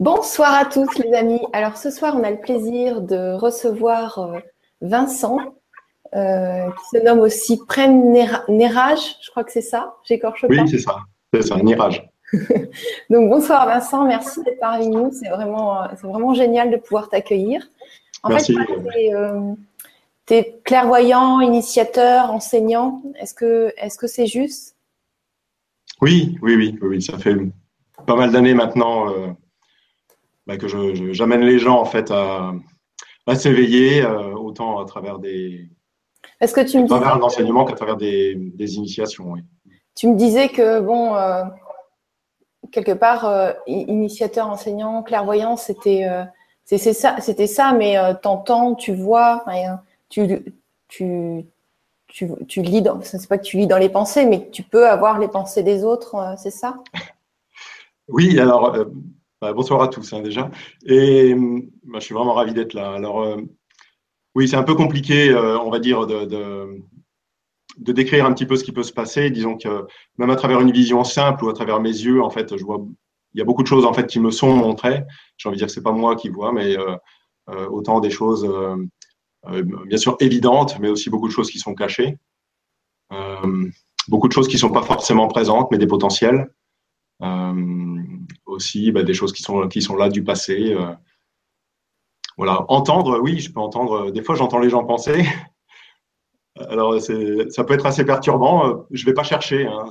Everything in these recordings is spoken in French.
Bonsoir à tous les amis. Alors ce soir, on a le plaisir de recevoir euh, Vincent, euh, qui se nomme aussi Prem Nérage, je crois que c'est ça, j'écorche pas. Oui, c'est ça, c'est ça, Nérage. Donc bonsoir Vincent, merci d'être parmi nous, c'est vraiment, c'est vraiment génial de pouvoir t'accueillir. En merci. fait, tu es, euh, clairvoyant, initiateur, enseignant, est-ce que est-ce que c'est juste? Oui, oui, oui, oui, ça fait pas mal d'années maintenant bah, que j'amène les gens en fait à, s'éveiller, euh, autant à travers des Est-ce que tu me travers l'enseignement qu'à travers des, initiations. Oui. Tu me disais que bon, euh, quelque part, euh, initiateur, enseignant, clairvoyant, c'était c'est ça, c'était ça, mais t'entends, tu vois, tu, tu, tu, tu lis dans, c'est pas que tu lis dans les pensées, mais tu peux avoir les pensées des autres, c'est ça? Oui, alors bonsoir à tous hein, déjà. Et bah, je suis vraiment ravi d'être là. Alors, euh, oui, c'est un peu compliqué, euh, on va dire, de, décrire un petit peu ce qui peut se passer. Disons que même à travers une vision simple ou à travers mes yeux, en fait, je vois, il y a beaucoup de choses en fait qui me sont montrées. J'ai envie de dire que c'est pas moi qui vois, mais euh, autant des choses, bien sûr évidentes, mais aussi beaucoup de choses qui sont cachées. beaucoup de choses qui sont pas forcément présentes, mais des potentiels aussi bah, des choses qui sont, qui sont là du passé. Euh. voilà, entendre, oui, je peux entendre. Des fois, j'entends les gens penser. Alors, ça peut être assez perturbant. Je ne vais pas chercher. Hein.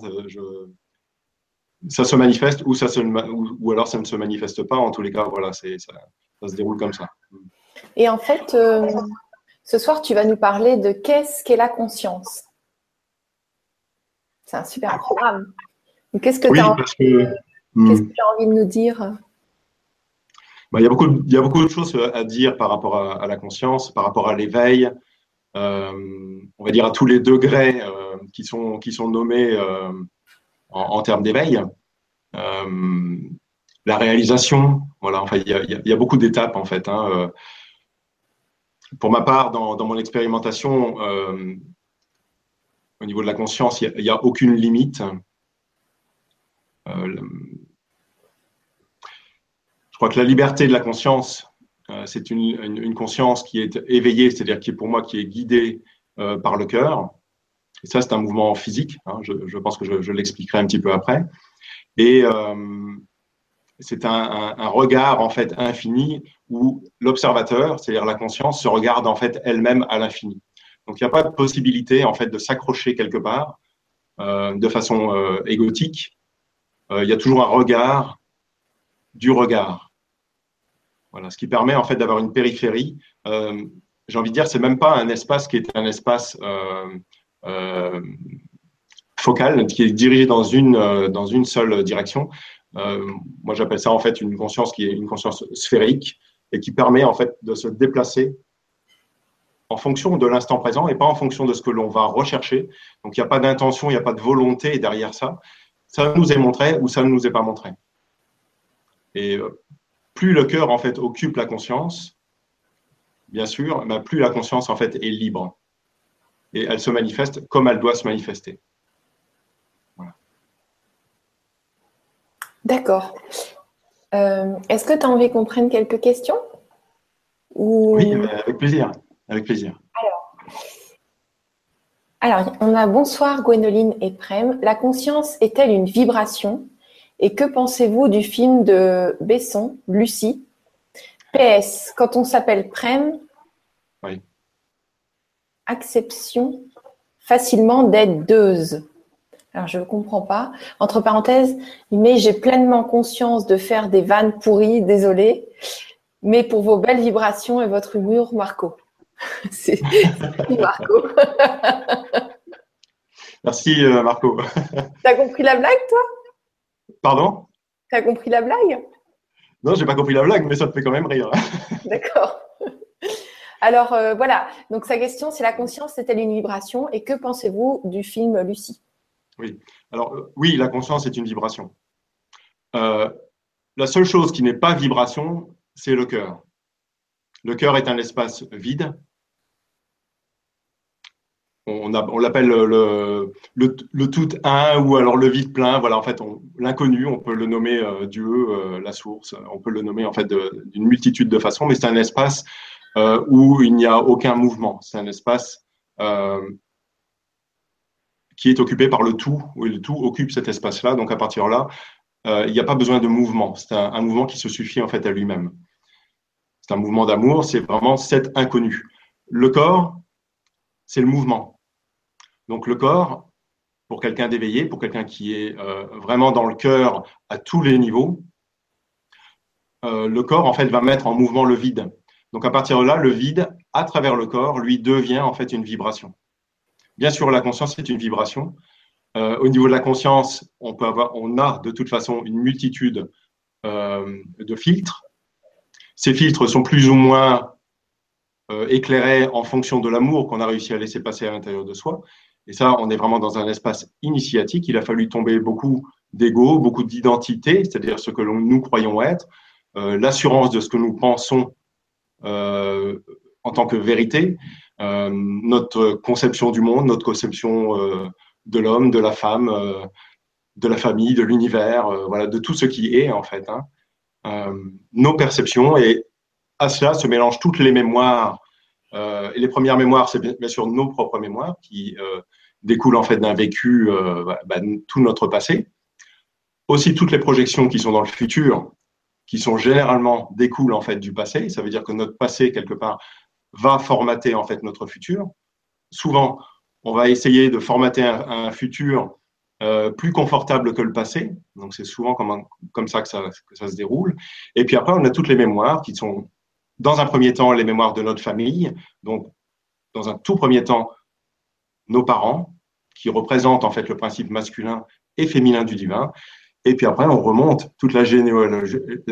ça se manifeste ou, ça se, ou, alors ça ne se manifeste pas. En tous les cas, voilà, ça, ça se déroule comme ça. Et en fait, euh, ce soir, tu vas nous parler de qu'est-ce qu'est la conscience. C'est un super programme. Qu'est-ce que oui, tu as que hmm. que tu as envie de nous dire? Bah, il, y a beaucoup, il y a beaucoup de choses à dire par rapport à, la conscience, par rapport à l'éveil, euh, on va dire à tous les degrés euh, qui, sont, qui sont nommés euh, en, termes d'éveil. la réalisation, voilà, enfin, il y a, il y a beaucoup d'étapes en fait. Hein, pour ma part, dans, dans mon expérimentation, au niveau de la conscience, il n'y a, a, aucune limite. Euh, je crois que la liberté de la conscience, euh, c'est une, conscience qui est éveillée, c'est-à-dire qui est pour moi qui est guidée euh, par le cœur. Et ça, c'est un mouvement physique. Hein, je, pense que je, l'expliquerai un petit peu après. Et c'est un, regard en fait infini où l'observateur, c'est-à-dire la conscience, se regarde en fait elle-même à l'infini. Donc il n'y a pas de possibilité en fait de s'accrocher quelque part de façon égotique il y a toujours un regard du regard. Voilà, ce qui permet en fait d'avoir une périphérie. Euh, j'ai envie de dire, c'est même pas un espace qui est un espace euh, focal, qui est dirigé dans une, dans une seule direction. moi, j'appelle ça en fait une conscience qui est une conscience sphérique et qui permet en fait de se déplacer en fonction de l'instant présent et pas en fonction de ce que l'on va rechercher. Donc, il n'y a pas d'intention, il n'y a pas de volonté derrière ça ça nous est montré ou ça ne nous est pas montré. Et euh, plus le cœur en fait occupe la conscience, bien sûr, bah, plus la conscience en fait est libre et elle se manifeste comme elle doit se manifester. D'accord. Euh, est-ce que tu as envie qu'on prenne quelques questions? Oui, avec plaisir. Avec plaisir. Alors, on a bonsoir Gwénoline et Prem. La conscience est-elle une vibration? Et que pensez-vous du film de Besson, Lucie? PS, quand on s'appelle Prem, oui. acception facilement d'être deux. Alors, je ne comprends pas. Entre parenthèses, mais j'ai pleinement conscience de faire des vannes pourries, désolé. Mais pour vos belles vibrations et votre humour, Marco. C'est Marco. Merci euh, Marco. T'as compris la blague, toi? Pardon? T'as compris la blague? Non, j'ai pas compris la blague, mais ça te fait quand même rire. D'accord. Alors euh, voilà, donc sa question, c'est la conscience est-elle une vibration? Et que pensez-vous du film Lucie? Oui, alors euh, oui, la conscience est une vibration. la seule chose qui n'est pas vibration, c'est le cœur. Le cœur est un espace vide on, l'appelle le, le, tout un ou alors le vide plein. Voilà, en fait, l'inconnu, on peut le nommer euh, Dieu, euh, la source. On peut le nommer en fait d'une multitude de façons, mais c'est un espace euh, où il n'y a aucun mouvement. C'est un espace qui est occupé par le tout, où le tout occupe cet espace-là. Donc à partir de là, il n'y a pas besoin de mouvement. C'est un, un, mouvement qui se suffit en fait à lui-même. C'est un mouvement d'amour. C'est vraiment cet inconnu. Le corps, c'est le mouvement. Donc le corps, pour quelqu'un d'éveillé, pour quelqu'un qui est euh, vraiment dans le cœur à tous les niveaux, euh, le corps en fait va mettre en mouvement le vide. Donc à partir de là, le vide, à travers le corps, lui devient en fait une vibration. Bien sûr, la conscience est une vibration. Euh, au niveau de la conscience, on peut avoir, on a de toute façon une multitude de filtres. Ces filtres sont plus ou moins éclairés en fonction de l'amour qu'on a réussi à laisser passer à l'intérieur de soi. Et ça, on est vraiment dans un espace initiatique. Il a fallu tomber beaucoup d'ego, beaucoup d'identité, c'est-à-dire ce que nous croyons être, euh, l'assurance de ce que nous pensons euh, en tant que vérité, euh, notre conception du monde, notre conception de l'homme, de la femme, de la famille, de l'univers, voilà, de tout ce qui est en fait. Hein. nos perceptions et à cela se mélangent toutes les mémoires et les premières mémoires, c'est bien, sûr nos propres mémoires qui euh, découlent en fait d'un vécu, euh, bah, bah, tout notre passé. Aussi toutes les projections qui sont dans le futur, qui sont généralement découlent en fait du passé. Ça veut dire que notre passé quelque part va formater en fait notre futur. Souvent, on va essayer de formater un, futur plus confortable que le passé. Donc c'est souvent comme, ça que ça se déroule. Et puis après, on a toutes les mémoires qui sont dans un premier temps, les mémoires de notre famille, donc dans un tout premier temps, nos parents, qui représentent en fait le principe masculin et féminin du divin. Et puis après, on remonte toute la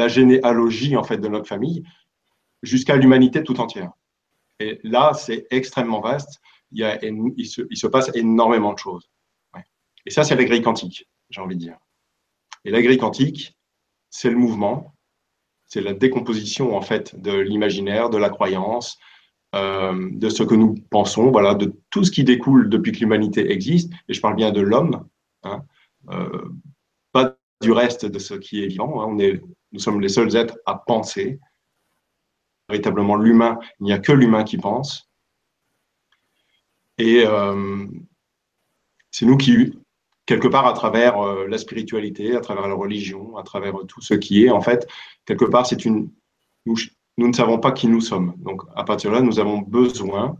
généalogie, en fait de notre famille jusqu'à l'humanité tout entière. Et là, c'est extrêmement vaste. Il, se, passe énormément de choses. Et ça, c'est la grille quantique, j'ai envie de dire. Et la grille quantique, c'est le mouvement, c'est la décomposition en fait de l'imaginaire, de la croyance, euh, de ce que nous pensons, voilà, de tout ce qui découle depuis que l'humanité existe. Et je parle bien de l'homme, hein, euh, pas du reste de ce qui est vivant. Hein. on est, nous sommes les seuls êtres à penser. Véritablement, l'humain, il n'y a que l'humain qui pense. Et euh, c'est nous qui quelque part à travers euh, la spiritualité, à travers la religion, à travers tout ce qui est, en fait, quelque part, c'est une. Nous, nous, ne savons pas qui nous sommes. Donc, à partir de là, nous avons besoin,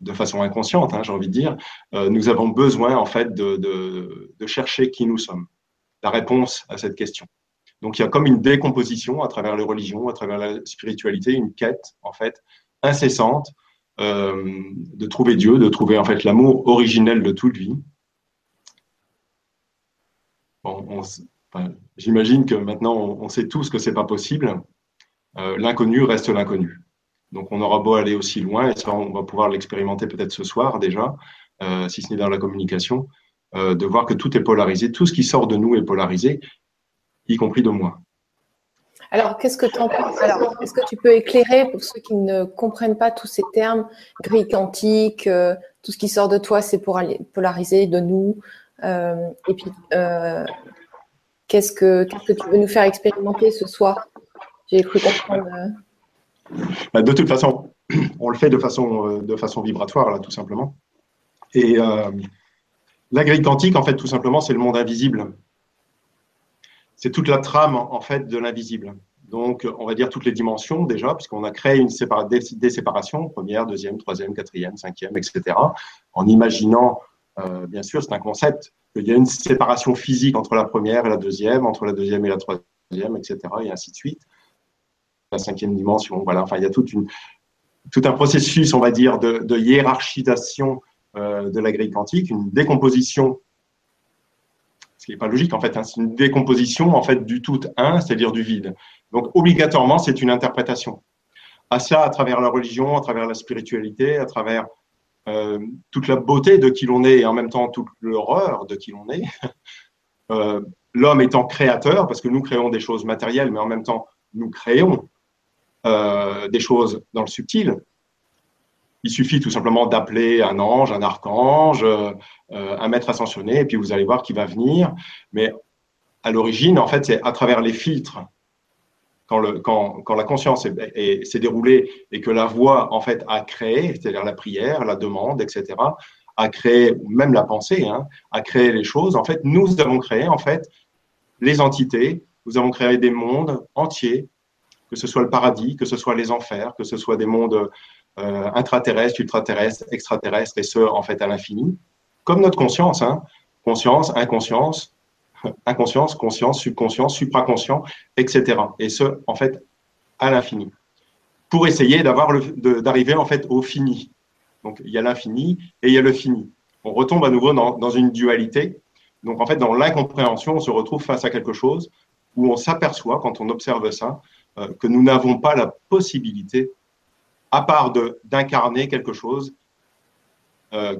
de façon inconsciente, hein, j'ai envie de dire, euh, nous avons besoin, en fait, de, de, chercher qui nous sommes, la réponse à cette question. Donc, il y a comme une décomposition à travers les religions, à travers la spiritualité, une quête, en fait, incessante euh, de trouver Dieu, de trouver, en fait, l'amour originel de toute vie J'imagine que maintenant, on, sait tous que c'est pas possible. Euh, l'inconnu reste l'inconnu. Donc, on aura beau aller aussi loin, et ça, on va pouvoir l'expérimenter peut-être ce soir déjà, euh, si ce n'est dans la communication, euh, de voir que tout est polarisé. Tout ce qui sort de nous est polarisé, y compris de moi. Alors, qu'est-ce que tu en penses est-ce que tu peux éclairer pour ceux qui ne comprennent pas tous ces termes, grille quantique, tout ce qui sort de toi, c'est polarisé de nous, et puis, euh, qu'est-ce que, que tu veux nous faire expérimenter ce soir? J'ai cru comprendre. Euh. Bah, de toute façon, on le fait de façon, de façon vibratoire, là, tout simplement. Et la grille quantique, en fait, tout simplement, c'est le monde invisible. C'est toute la trame, en fait, de l'invisible. Donc, on va dire toutes les dimensions déjà, puisqu'on a créé une des, séparations, première, deuxième, troisième, quatrième, cinquième, etc., en imaginant euh, bien sûr, c'est un concept. Il y a une séparation physique entre la première et la deuxième, entre la deuxième et la troisième, etc., et ainsi de suite. La cinquième dimension, voilà. Enfin, il y a toute une, tout un processus, on va dire, de, hiérarchisation euh, de la grille quantique, une décomposition, ce qui n'est pas logique en fait, hein, c'est une décomposition en fait du tout un, c'est-à-dire du vide. Donc obligatoirement, c'est une interprétation. À cela, à travers la religion, à travers la spiritualité, à travers euh, toute la beauté de qui l'on est et en même temps toute l'horreur de qui l'on est. Euh, l'homme étant créateur, parce que nous créons des choses matérielles, mais en même temps nous créons euh, des choses dans le subtil. Il suffit tout simplement d'appeler un ange, un archange, un maître ascensionné, et puis vous allez voir qu'il va venir. Mais à l'origine, en fait, c'est à travers les filtres. Quand, la conscience s'est déroulée et que la voix, en fait, a créé, c'est-à-dire la prière, la demande, etc., a créé, même la pensée, hein, a créé les choses, en fait, nous avons créé, en fait, les entités, nous avons créé des mondes entiers, que ce soit le paradis, que ce soit les enfers, que ce soit des mondes euh, intraterrestres, ultraterrestres, extraterrestres, et ce, en fait, à l'infini, comme notre conscience, hein, conscience, inconscience, inconscience, conscience, subconscience, supraconscient, etc. Et ce, en fait, à l'infini. Pour essayer d'avoir d'arriver en fait au fini. Donc il y a l'infini et il y a le fini. On retombe à nouveau dans, dans une dualité. Donc en fait, dans l'incompréhension, on se retrouve face à quelque chose où on s'aperçoit, quand on observe ça, euh, que nous n'avons pas la possibilité, à part d'incarner quelque chose euh,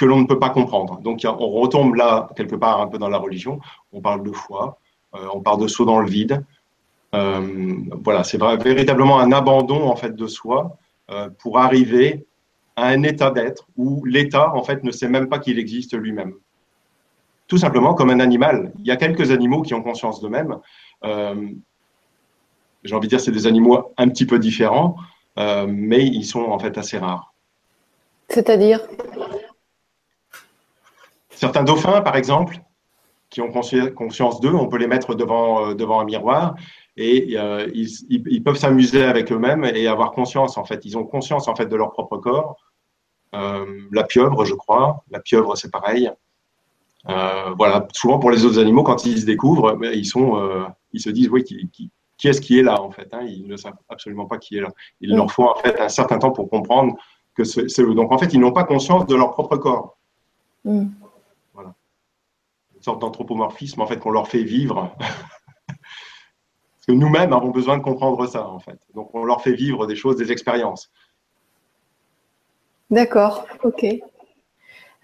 que l'on ne peut pas comprendre. Donc on retombe là quelque part un peu dans la religion. On parle de foi, euh, on parle de saut dans le vide. Euh, voilà, c'est véritablement un abandon en fait de soi euh, pour arriver à un état d'être où l'état en fait ne sait même pas qu'il existe lui-même. Tout simplement comme un animal. Il y a quelques animaux qui ont conscience d'eux-mêmes. J'ai envie de dire c'est des animaux un petit peu différents, mais ils sont en fait assez rares. C'est-à-dire? Certains dauphins, par exemple, qui ont conscience d'eux, on peut les mettre devant, euh, un miroir et euh, ils, peuvent s'amuser avec eux-mêmes et avoir conscience, en fait. Ils ont conscience, en fait, de leur propre corps. Euh, la pieuvre, je crois. La pieuvre, c'est pareil. voilà. Souvent, pour les autres animaux, quand ils se découvrent, ils, sont, ils se disent, oui, qui, est-ce qui est là, en fait hein? Ils ne savent absolument pas qui est là. Il leur faut, un certain temps pour comprendre que c'est eux. Donc, en fait, ils n'ont pas conscience de leur propre corps. Mm une sorte d'anthropomorphisme en fait qu'on leur fait vivre. Parce que nous-mêmes avons besoin de comprendre ça en fait. Donc on leur fait vivre des choses, des expériences. D'accord, ok.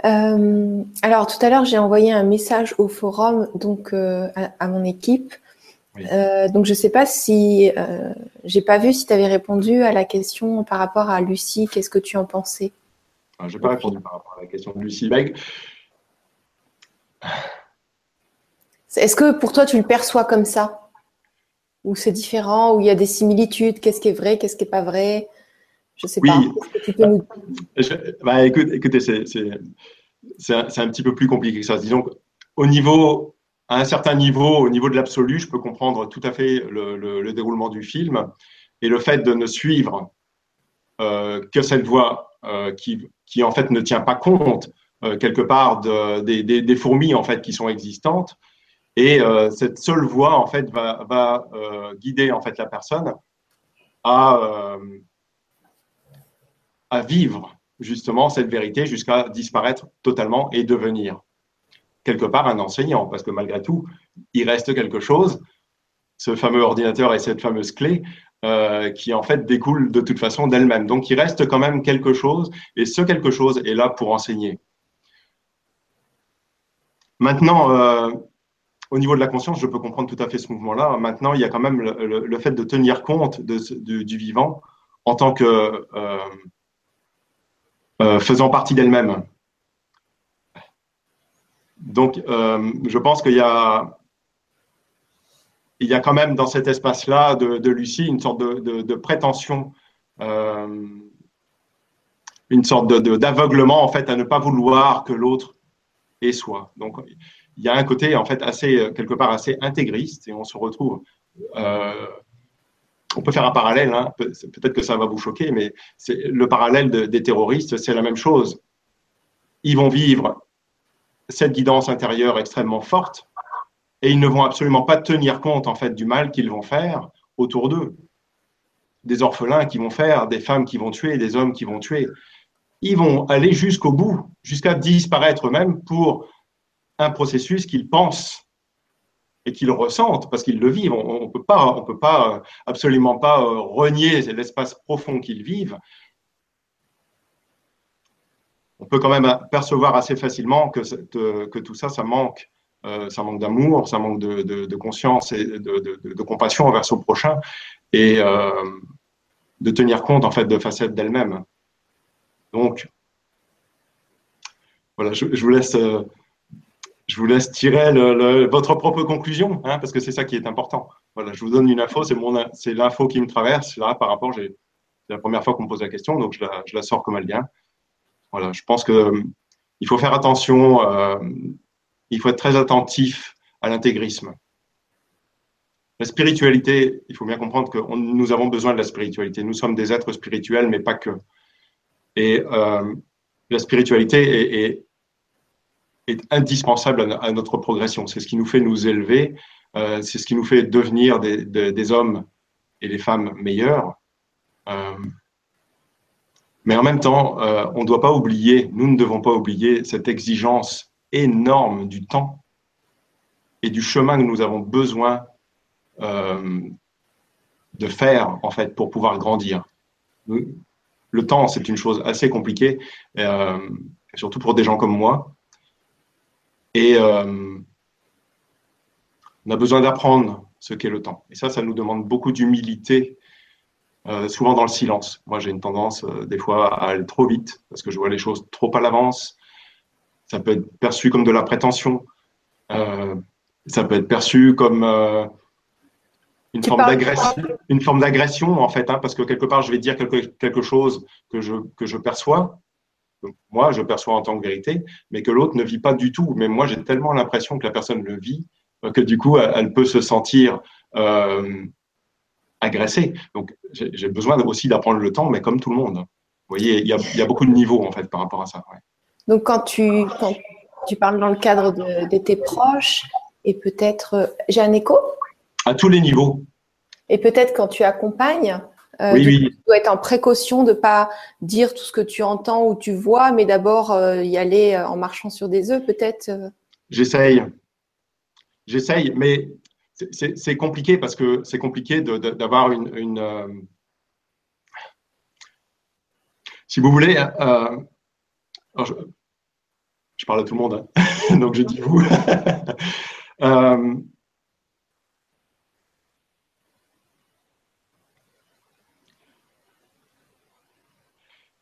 Euh, alors tout à l'heure j'ai envoyé un message au forum donc euh, à, mon équipe. Euh, donc je ne sais pas si j'ai pas vu si tu avais répondu à la question par rapport à Lucie. Qu'est-ce que tu en pensais? Ah, Je n'ai pas répondu par rapport à la question de Lucie. Est-ce que pour toi, tu le perçois comme ça? Ou c'est différent? Ou il y a des similitudes? Qu'est-ce qui est vrai? Qu'est-ce qui n'est pas vrai? Je ne sais pas. bah, écoutez, c'est un, petit peu plus compliqué que ça. Disons au niveau, à un certain niveau, au niveau de l'absolu, je peux comprendre tout à fait le, déroulement du film et le fait de ne suivre euh, que cette voie euh, qui, qui, en fait ne tient pas compte euh, quelque part des, des, fourmis en fait qui sont existantes et euh, cette seule voie, en fait, va, euh, guider en fait la personne à, euh, à vivre justement cette vérité jusqu'à disparaître totalement et devenir quelque part un enseignant, parce que malgré tout, il reste quelque chose, ce fameux ordinateur et cette fameuse clé, qui en fait découle de toute façon d'elle-même. Donc il reste quand même quelque chose, et ce quelque chose est là pour enseigner. Maintenant, au niveau de la conscience, je peux comprendre tout à fait ce mouvement-là. Maintenant, il y a quand même le, fait de tenir compte du vivant en tant que euh, euh, faisant partie d'elle-même. Donc, euh, je pense qu'il y a, il y a quand même dans cet espace-là de, Lucie une sorte de, prétention, une sorte d'aveuglement en fait à ne pas vouloir que l'autre est soi. Donc, il y a un côté en fait assez euh, quelque part assez intégriste et on se retrouve. Euh, on peut faire un parallèle, hein, peut-être que ça va vous choquer, mais c'est le parallèle des terroristes, c'est la même chose. Ils vont vivre cette guidance intérieure extrêmement forte et ils ne vont absolument pas tenir compte en fait du mal qu'ils vont faire autour d'eux. Des orphelins qui vont faire, des femmes qui vont tuer, des hommes qui vont tuer. Ils vont aller jusqu'au bout, jusqu'à disparaître eux-mêmes pour un processus qu'ils pensent et qu'ils ressentent parce qu'ils le vivent. On ne peut pas, on peut pas absolument pas euh, renier l'espace profond qu'ils vivent. On peut quand même percevoir assez facilement que, que tout ça, ça manque. Euh, ça manque d'amour, ça manque de, conscience et de, compassion envers son prochain et euh, de tenir compte en fait de facettes d'elle-même. Donc, voilà, je, vous laisse, euh, je vous laisse tirer votre propre conclusion, hein, parce que c'est ça qui est important. Voilà, je vous donne une info, c'est l'info qui me traverse là par rapport. C'est la première fois qu'on me pose la question, donc je la, je la, sors comme elle vient. Voilà, je pense que euh, il faut faire attention, euh, il faut être très attentif à l'intégrisme. La spiritualité, il faut bien comprendre que nous avons besoin de la spiritualité. Nous sommes des êtres spirituels, mais pas que. Et euh, la spiritualité est, est, indispensable à, notre progression. C'est ce qui nous fait nous élever, euh, c'est ce qui nous fait devenir des, hommes et des femmes meilleurs. Euh, mais en même temps, euh, on ne doit pas oublier, nous ne devons pas oublier cette exigence énorme du temps et du chemin que nous avons besoin de faire en fait pour pouvoir grandir. Le temps, c'est une chose assez compliquée, surtout pour des gens comme moi. Et euh, on a besoin d'apprendre ce qu'est le temps. Et ça, ça nous demande beaucoup d'humilité, souvent dans le silence. Moi, j'ai une tendance des fois à aller trop vite parce que je vois les choses trop à l'avance. Ça peut être perçu comme de la prétention. ça peut être perçu comme une forme, d'agression, une forme d'agression en fait, hein, parce que quelque part je vais dire quelque, quelque chose que je, que je perçois, moi je perçois en tant que vérité, mais que l'autre ne vit pas du tout. Mais moi j'ai tellement l'impression que la personne le vit euh, que du coup elle, peut se sentir euh, agressée. Donc j'ai besoin aussi d'apprendre le temps, mais comme tout le monde. Vous voyez, il y a, il y a beaucoup de niveaux en fait par rapport à ça. Donc quand tu, quand tu parles dans le cadre de, de tes proches et peut-être, euh, j'ai un écho? À tous les niveaux. Et peut-être quand tu accompagnes, euh, tu dois être en précaution de ne pas dire tout ce que tu entends ou tu vois, mais d'abord euh, y aller euh, en marchant sur des œufs, peut-être. J'essaye. J'essaye, mais c'est compliqué parce que c'est compliqué d'avoir une, Si vous voulez, je, parle à tout le monde, hein. donc je dis vous.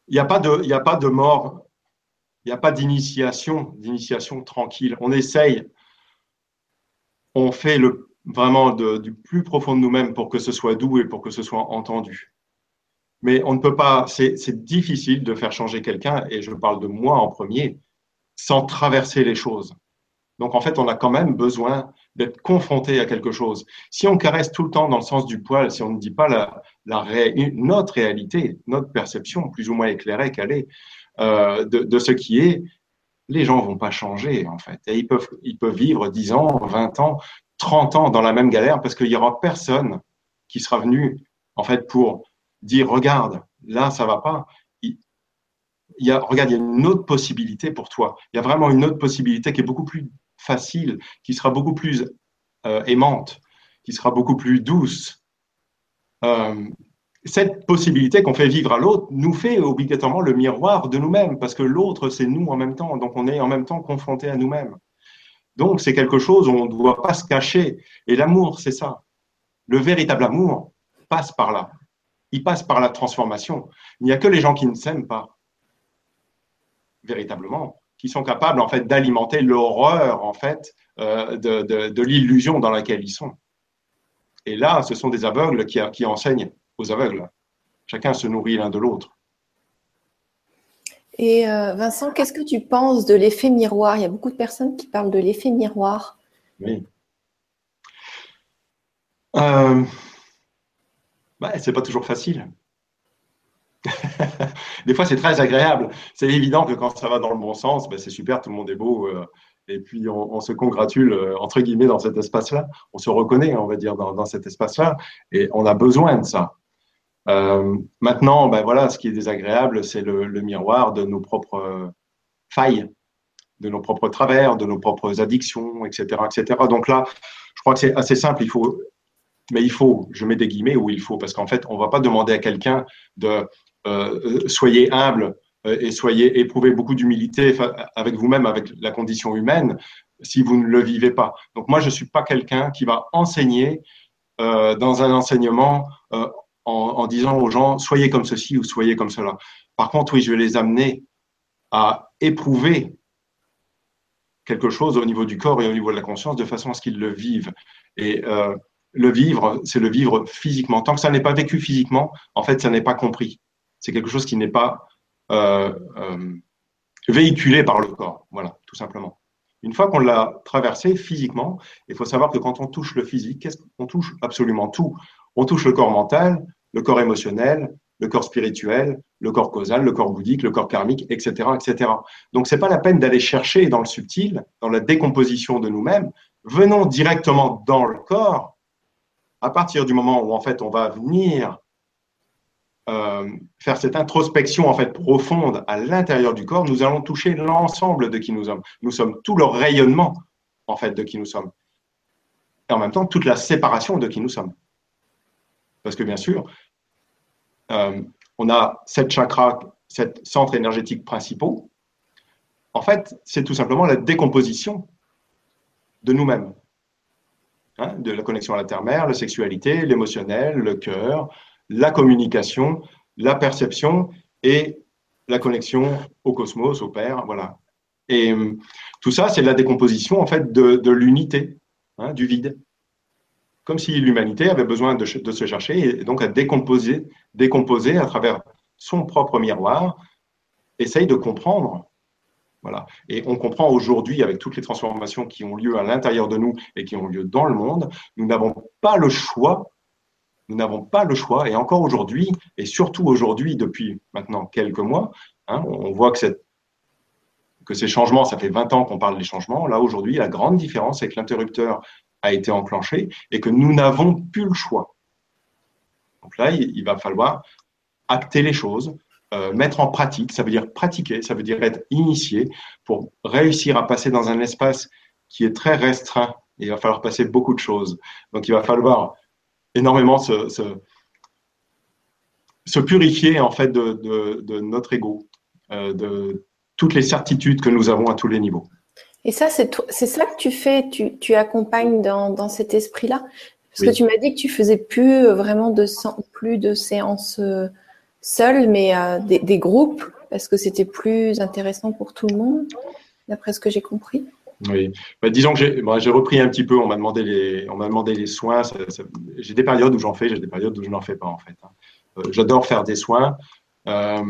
Il n'y a, pas de, a pas de mort, il n'y a pas d'initiation, d'initiation tranquille. On essaye, on fait le, vraiment du plus profond de nous-mêmes pour que ce soit doux et pour que ce soit entendu. Mais on ne peut pas, c'est difficile de faire changer quelqu'un, et je parle de moi en premier, sans traverser les choses. Donc en fait, on a quand même besoin d'être confronté à quelque chose. Si on caresse tout le temps dans le sens du poil, si on ne dit pas la, notre réalité, notre perception, plus ou moins éclairée qu'elle est, euh, de, de, ce qui est, les gens vont pas changer en fait. Et ils peuvent, ils peuvent vivre 10 ans, 20 ans, 30 ans dans la même galère parce qu'il y aura personne qui sera venu en fait pour dire regarde, là ça va pas. Il, y a, regarde, il y a une autre possibilité pour toi. Il y a vraiment une autre possibilité qui est beaucoup plus facile, qui sera beaucoup plus euh, aimante, qui sera beaucoup plus douce. Euh, cette possibilité qu'on fait vivre à l'autre nous fait obligatoirement le miroir de nous-mêmes, parce que l'autre, c'est nous en même temps, donc on est en même temps confronté à nous-mêmes. Donc c'est quelque chose où on ne doit pas se cacher. Et l'amour, c'est ça. Le véritable amour passe par là. Il passe par la transformation. Il n'y a que les gens qui ne s'aiment pas, véritablement, qui sont capables en fait d'alimenter l'horreur en fait euh, de, de, l'illusion dans laquelle ils sont. Et là, ce sont des aveugles qui, qui enseignent aux aveugles. Chacun se nourrit l'un de l'autre. Et euh, Vincent, qu'est-ce que tu penses de l'effet miroir? Il y a beaucoup de personnes qui parlent de l'effet miroir. Oui. Euh, bah, c'est pas toujours facile. Des fois, c'est très agréable. C'est évident que quand ça va dans le bon sens, ben, c'est super, tout le monde est beau. Euh, et puis, on, se congratule, euh, entre guillemets, dans cet espace-là. On se reconnaît, on va dire, dans, cet espace-là. Et on a besoin de ça. Euh, maintenant, ben voilà, ce qui est désagréable, c'est le, miroir de nos propres failles, de nos propres travers, de nos propres addictions, etc., etc. Donc là, je crois que c'est assez simple. Il faut, mais il faut, je mets des guillemets où il faut, parce qu'en fait, on ne va pas demander à quelqu'un de soyez humble euh, et soyez éprouvez beaucoup d'humilité avec vous-même, avec la condition humaine, si vous ne le vivez pas. Donc moi, je suis pas quelqu'un qui va enseigner euh, dans un enseignement en, disant aux gens soyez comme ceci ou soyez comme cela. Par contre, oui, je vais les amener à éprouver quelque chose au niveau du corps et au niveau de la conscience de façon à ce qu'ils le vivent. Et euh, le vivre, c'est le vivre physiquement. Tant que ça n'est pas vécu physiquement, en fait, ça n'est pas compris. C'est quelque chose qui n'est pas euh, euh, véhiculé par le corps. Voilà, tout simplement. Une fois qu'on l'a traversé physiquement, il faut savoir que quand on touche le physique, qu'est-ce qu'on touche? Absolument tout. On touche le corps mental, le corps émotionnel, le corps spirituel, le corps causal, le corps bouddhique, le corps karmique, etc., etc. Donc, c'est pas la peine d'aller chercher dans le subtil, dans la décomposition de nous-mêmes. Venons directement dans le corps. À partir du moment où en fait on va venir euh, faire cette introspection en fait profonde à l'intérieur du corps, nous allons toucher l'ensemble de qui nous sommes. Nous sommes tout le rayonnement en fait de qui nous sommes, et en même temps toute la séparation de qui nous sommes. Parce que bien sûr, euh, on a sept chakras, sept centres énergétiques principaux. En fait, c'est tout simplement la décomposition de nous-mêmes. Hein, de la connexion à la terre-mère, la sexualité, l'émotionnel, le cœur, la communication, la perception et la connexion au cosmos, au Père, voilà. Et euh, tout ça, c'est la décomposition en fait de, l'unité, hein, du vide comme si l'humanité avait besoin de, se chercher et donc à décomposer, décomposer à travers son propre miroir, essaye de comprendre. Voilà. Et on comprend aujourd'hui, avec toutes les transformations qui ont lieu à l'intérieur de nous et qui ont lieu dans le monde, nous n'avons pas le choix. Nous n'avons pas le choix. Et encore aujourd'hui, et surtout aujourd'hui, depuis maintenant quelques mois, hein, on voit que, ces changements, ça fait 20 ans qu'on parle des changements. Là, aujourd'hui, la grande différence, c'est que l'interrupteur a été enclenché et que nous n'avons plus le choix. Donc là, il, va falloir acter les choses, euh, mettre en pratique, ça veut dire pratiquer, ça veut dire être initié pour réussir à passer dans un espace qui est très restreint. il va falloir passer beaucoup de choses. Donc il va falloir énormément se, se, purifier en fait de, notre ego, euh, de toutes les certitudes que nous avons à tous les niveaux. Et ça, c'est ça que tu fais, tu, tu accompagnes dans, dans cet esprit-là? Parce que tu m'as dit que tu faisais plus euh, vraiment de, plus de séances euh, seules, mais euh, des, des, groupes, parce que c'était plus intéressant pour tout le monde, d'après ce que j'ai compris. Oui, bah, disons que j'ai repris un petit peu, on m'a demandé les, soins. J'ai des périodes où j'en fais, j'ai des périodes où je n'en fais pas en fait. Hein. J'adore faire des soins, euh,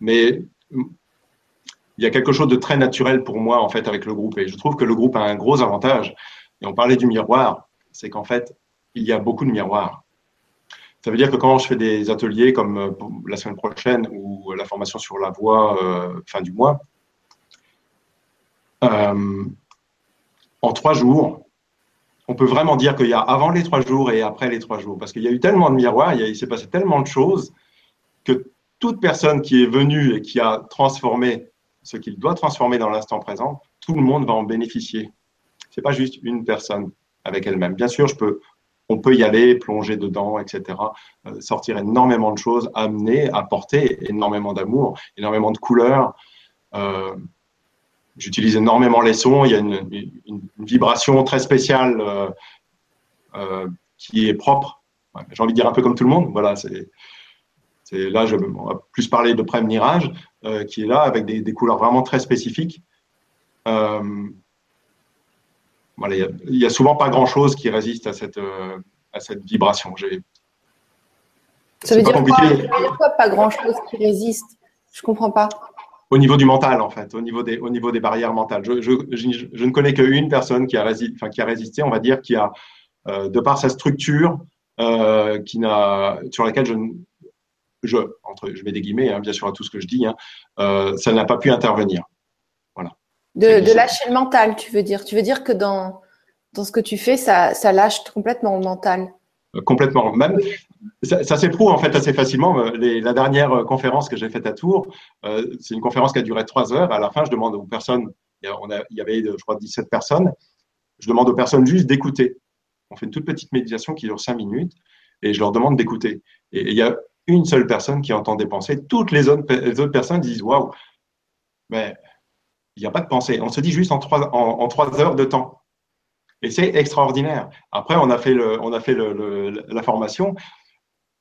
mais il y a quelque chose de très naturel pour moi en fait avec le groupe et je trouve que le groupe a un gros avantage. Et on parlait du miroir, c'est qu'en fait il y a beaucoup de miroirs. Ça veut dire que quand je fais des ateliers comme euh, la semaine prochaine ou la formation sur la voix euh, fin du mois, euh, en trois jours, on peut vraiment dire qu'il y a avant les trois jours et après les trois jours, parce qu'il y a eu tellement de miroirs, il, s'est passé tellement de choses que toute personne qui est venue et qui a transformé ce qu'il doit transformer dans l'instant présent, tout le monde va en bénéficier. Ce n'est pas juste une personne avec elle-même. Bien sûr, on peut y aller, plonger dedans, etc., euh, sortir énormément de choses, amener, apporter énormément d'amour, énormément de couleurs. Euh, j'utilise énormément les sons. Il y a une, vibration très spéciale euh, qui est propre. J'ai envie de dire un peu comme tout le monde. Voilà, c'est là, je, on va plus parler de Prime Mirage, euh, qui est là avec des, couleurs vraiment très spécifiques. Euh, il n'y a, souvent pas grand-chose qui résiste à cette, euh, à cette vibration. Ça veut dire, quoi, pas grand-chose qui résiste? Je ne comprends pas. Au niveau du mental, en fait, au niveau des, au niveau des barrières mentales. Je, je, ne connais qu'une personne qui a, résisté, enfin, qui a résisté, on va dire, qui a, de par sa structure, qui n'a, sur laquelle je, je, entre, je mets des guillemets, hein, bien sûr, à tout ce que je dis, hein, euh, ça n'a pas pu intervenir. Voilà. De, lâcher le mental, tu veux dire Tu veux dire que dans, dans ce que tu fais, ça, ça lâche complètement le mental euh, Complètement. Même, ça, s'éprouve en fait assez facilement. Euh, la dernière conférence que j'ai faite à Tours, c'est une conférence qui a duré trois heures. À la fin, je demande aux personnes, il y avait, je crois, 17 personnes, je demande aux personnes juste d'écouter. On fait une toute petite méditation qui dure cinq minutes et je leur demande d'écouter. Et il y a une seule personne qui entend des pensées. Toutes les autres, personnes disent Waouh, mais il n'y a pas de pensée. On se dit juste en trois, en, trois heures de temps. Et c'est extraordinaire. Après, on a fait, on a fait la formation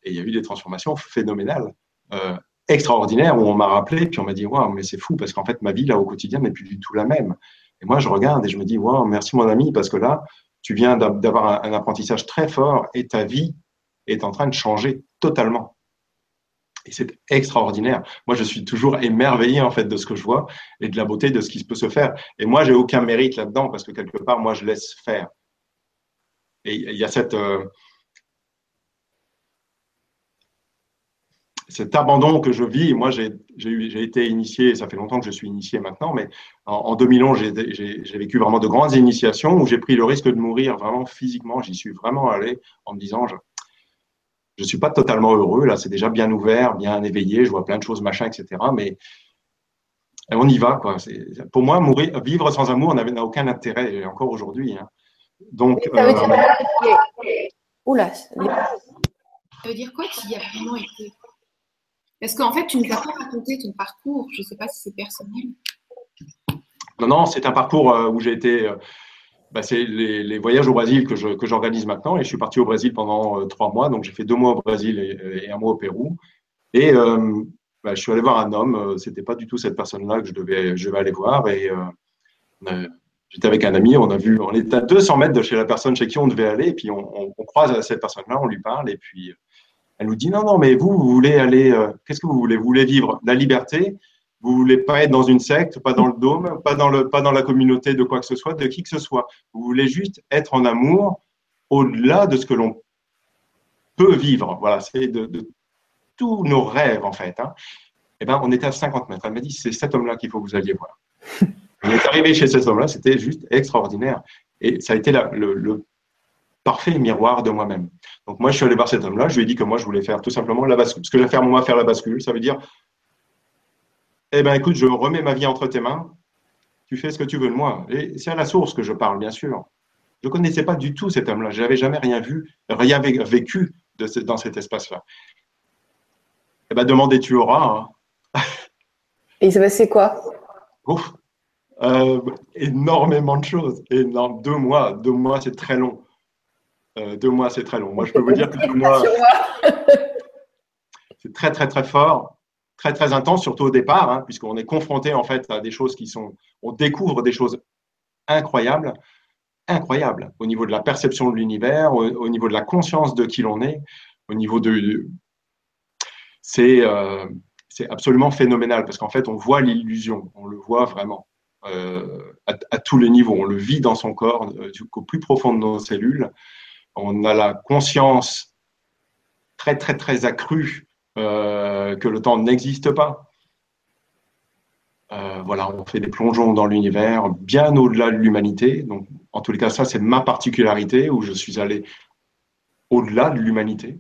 et il y a eu des transformations phénoménales. Euh, extraordinaire où on m'a rappelé, puis on m'a dit Waouh, mais c'est fou parce qu'en fait, ma vie là au quotidien n'est plus du tout la même. Et moi, je regarde et je me dis Waouh, merci mon ami, parce que là, tu viens d'avoir un, apprentissage très fort et ta vie est en train de changer totalement. Et c'est extraordinaire. Moi, je suis toujours émerveillé en fait de ce que je vois et de la beauté de ce qui peut se faire. Et moi, j'ai aucun mérite là-dedans parce que quelque part, moi, je laisse faire. Et il y a cette, euh, cet abandon que je vis, moi j'ai été initié, ça fait longtemps que je suis initié maintenant, mais en, 2011 j'ai vécu vraiment de grandes initiations où j'ai pris le risque de mourir vraiment physiquement. J'y suis vraiment allé en me disant ne suis pas totalement heureux, là c'est déjà bien ouvert, bien éveillé, je vois plein de choses, machin, etc. Mais on y va. Quoi. Pour moi, mourir, vivre sans amour n'a aucun intérêt, encore aujourd'hui. Hein. Donc, ça veut dire, euh, Oula, ça veut dire quoi qui a vraiment été? Est-ce qu'en fait, tu ne nous as pas raconté ton parcours. Je ne sais pas si c'est personnel. Non, non, c'est un parcours euh, où j'ai été. Euh, bah, c'est les, voyages au Brésil que, j'organise maintenant. Et je suis parti au Brésil pendant euh, trois mois. Donc, j'ai fait deux mois au Brésil et, un mois au Pérou. Et bah, je suis allé voir un homme. Ce n'était pas du tout cette personne-là que je devais, aller voir. Et j'étais avec un ami. On a vu, on était à 200 mètres de chez la personne chez qui on devait aller. Et puis, on, croise cette personne-là, on lui parle. Et puis, elle nous dit non, non, mais vous, vous voulez aller, euh, qu'est-ce que vous voulez? Vous voulez vivre la liberté, vous voulez pas être dans une secte, pas dans le dôme, pas dans, le, pas dans la communauté de quoi que ce soit, de qui que ce soit. Vous voulez juste être en amour au-delà de ce que l'on peut vivre. Voilà, c'est de, tous nos rêves en fait. Hein. Eh ben, on était à 50 mètres. Elle m'a dit c'est cet homme-là qu'il faut que vous alliez voir. on est arrivé chez cet homme-là, c'était juste extraordinaire. Et ça a été le, parfait miroir de moi-même. Donc moi, je suis allé voir cet homme-là, je lui ai dit que moi, je voulais faire tout simplement la bascule. Ce que je vais faire, moi, faire la bascule, ça veut dire, eh bien, écoute, je remets ma vie entre tes mains, tu fais ce que tu veux de moi. Et c'est à la source que je parle, bien sûr. Je ne connaissais pas du tout cet homme-là, je n'avais jamais rien vu, rien vécu de dans cet espace-là. Eh bien, demandez, tu auras. Hein. Et il s'est passé quoi? Ouf. Euh, énormément de choses. Énorme. Deux mois, deux mois, c'est très long. Euh, deux mois, c'est très long. Moi, je peux vous dire que deux mois, c'est très, très, très fort, très, très intense, surtout au départ, hein, puisqu'on est confronté en fait à des choses qui sont, on découvre des choses incroyables, incroyables, au niveau de la perception de l'univers, au, niveau de la conscience de qui l'on est, au niveau de, c'est, euh, c'est absolument phénoménal, parce qu'en fait, on voit l'illusion, on le voit vraiment. Euh, à, tous les niveaux. On le vit dans son corps, au plus profond de nos cellules on a la conscience très, très, très accrue euh, que le temps n'existe pas. Euh, voilà, on fait des plongeons dans l'univers bien au-delà de l'humanité. Donc, en tous les cas, ça, c'est ma particularité où je suis allé au-delà de l'humanité.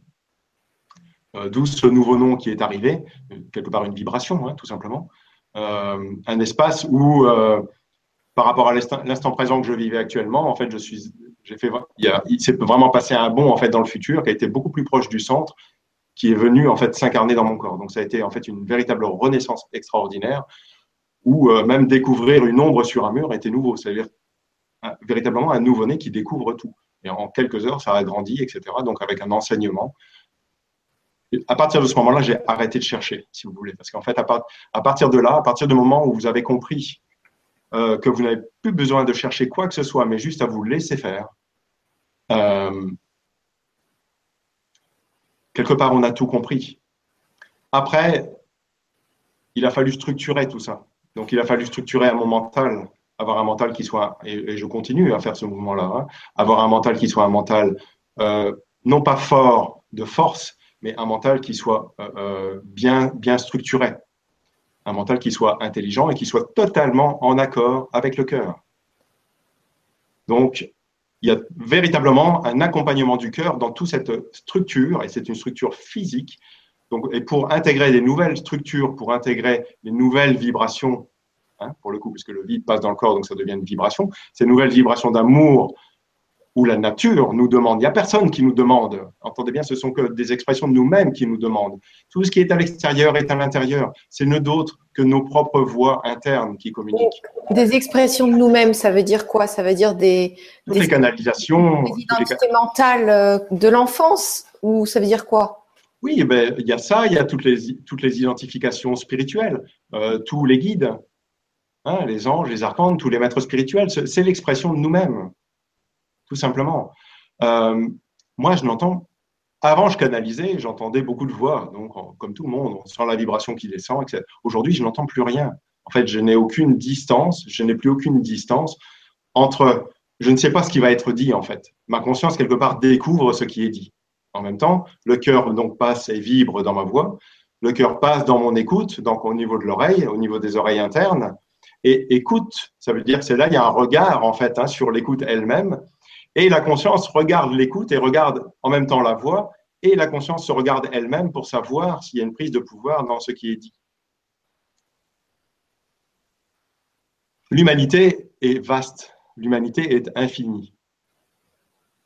Euh, d'où ce nouveau nom qui est arrivé, quelque part une vibration, hein, tout simplement. un espace où, par rapport à l'instant présent que je vivais actuellement, en fait, je suis j'ai fait, il, s'est vraiment passé un bond en fait dans le futur qui a été beaucoup plus proche du centre, qui est venu en fait s'incarner dans mon corps. Donc ça a été en fait une véritable renaissance extraordinaire où euh, même découvrir une ombre sur un mur était nouveau, c'est-à-dire véritablement un nouveau-né qui découvre tout. Et en quelques heures, ça a grandi, etc. Donc avec un enseignement. à partir de ce moment-là, j'ai arrêté de chercher, si vous voulez, parce qu'en fait, à, partir de là, à partir du moment où vous avez compris euh, que vous n'avez plus besoin de chercher quoi que ce soit, mais juste à vous laisser faire. Euh, quelque part, on a tout compris. Après, il a fallu structurer tout ça. Donc, il a fallu structurer un mon mental, avoir un mental qui soit, et, je continue à faire ce mouvement-là, hein, avoir un mental qui soit un mental euh, non pas fort de force, mais un mental qui soit bien, bien structuré un mental qui soit intelligent et qui soit totalement en accord avec le cœur. Donc, il y a véritablement un accompagnement du cœur dans toute cette structure, et c'est une structure physique. Donc, et pour intégrer des nouvelles structures, pour intégrer des nouvelles vibrations, hein, pour le coup, puisque le vide passe dans le corps, donc ça devient une vibration, ces nouvelles vibrations d'amour, où la nature nous demande. Il n'y a personne qui nous demande. Entendez bien, ce sont que des expressions de nous-mêmes qui nous demandent. Tout ce qui est à l'extérieur est à l'intérieur. C'est ne d'autre que nos propres voix internes qui communiquent. Des expressions de nous-mêmes, ça veut dire quoi? Ça veut dire des, des, les canalisations. Des identités mentales euh, de l'enfance? Ou ça veut dire quoi? Oui, eh ben, il y a ça, il y a toutes les, toutes les identifications spirituelles, euh, tous les guides, hein, les anges, les archanges, tous les maîtres spirituels. C'est l'expression de nous-mêmes, tout simplement. Euh, moi, je n'entends. Avant, je canalisais, j'entendais beaucoup de voix, donc comme tout le monde, on sent la vibration qui descend, etc. Aujourd'hui, je n'entends plus rien. En fait, je n'ai aucune distance, je n'ai plus aucune distance entre je ne sais pas ce qui va être dit en fait. Ma conscience quelque part découvre ce qui est dit. En même temps, le cœur donc passe et vibre dans ma voix. Le cœur passe dans mon écoute, donc au niveau de l'oreille, au niveau des oreilles internes. Et écoute, ça veut dire que c'est là il y a un regard en fait hein, sur l'écoute elle-même. Et la conscience regarde l'écoute et regarde en même temps la voix. Et la conscience se regarde elle-même pour savoir s'il y a une prise de pouvoir dans ce qui est dit. L'humanité est vaste, l'humanité est infinie.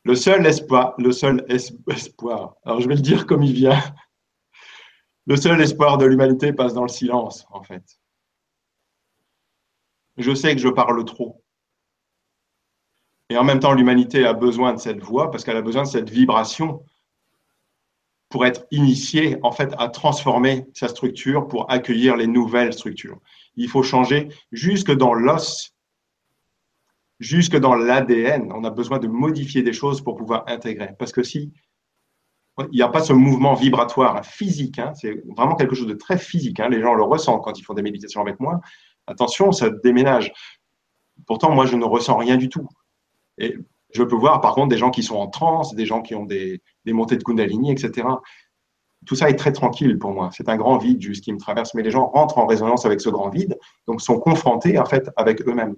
Le seul espoir, le seul espoir, alors je vais le dire comme il vient, le seul espoir de l'humanité passe dans le silence, en fait. Je sais que je parle trop. Et en même temps, l'humanité a besoin de cette voix parce qu'elle a besoin de cette vibration pour être initiée, en fait, à transformer sa structure pour accueillir les nouvelles structures il faut changer jusque dans l'os, jusque dans l'ADN. On a besoin de modifier des choses pour pouvoir intégrer. Parce que si il n'y a pas ce mouvement vibratoire physique, hein, c'est vraiment quelque chose de très physique. Hein, les gens le ressentent quand ils font des méditations avec moi. Attention, ça déménage. Pourtant, moi, je ne ressens rien du tout. Et je peux voir, par contre, des gens qui sont en transe, des gens qui ont des, montées de Kundalini, etc tout ça est très tranquille pour moi. C'est un grand vide juste qui me traverse, mais les gens rentrent en résonance avec ce grand vide, donc sont confrontés en fait avec eux-mêmes.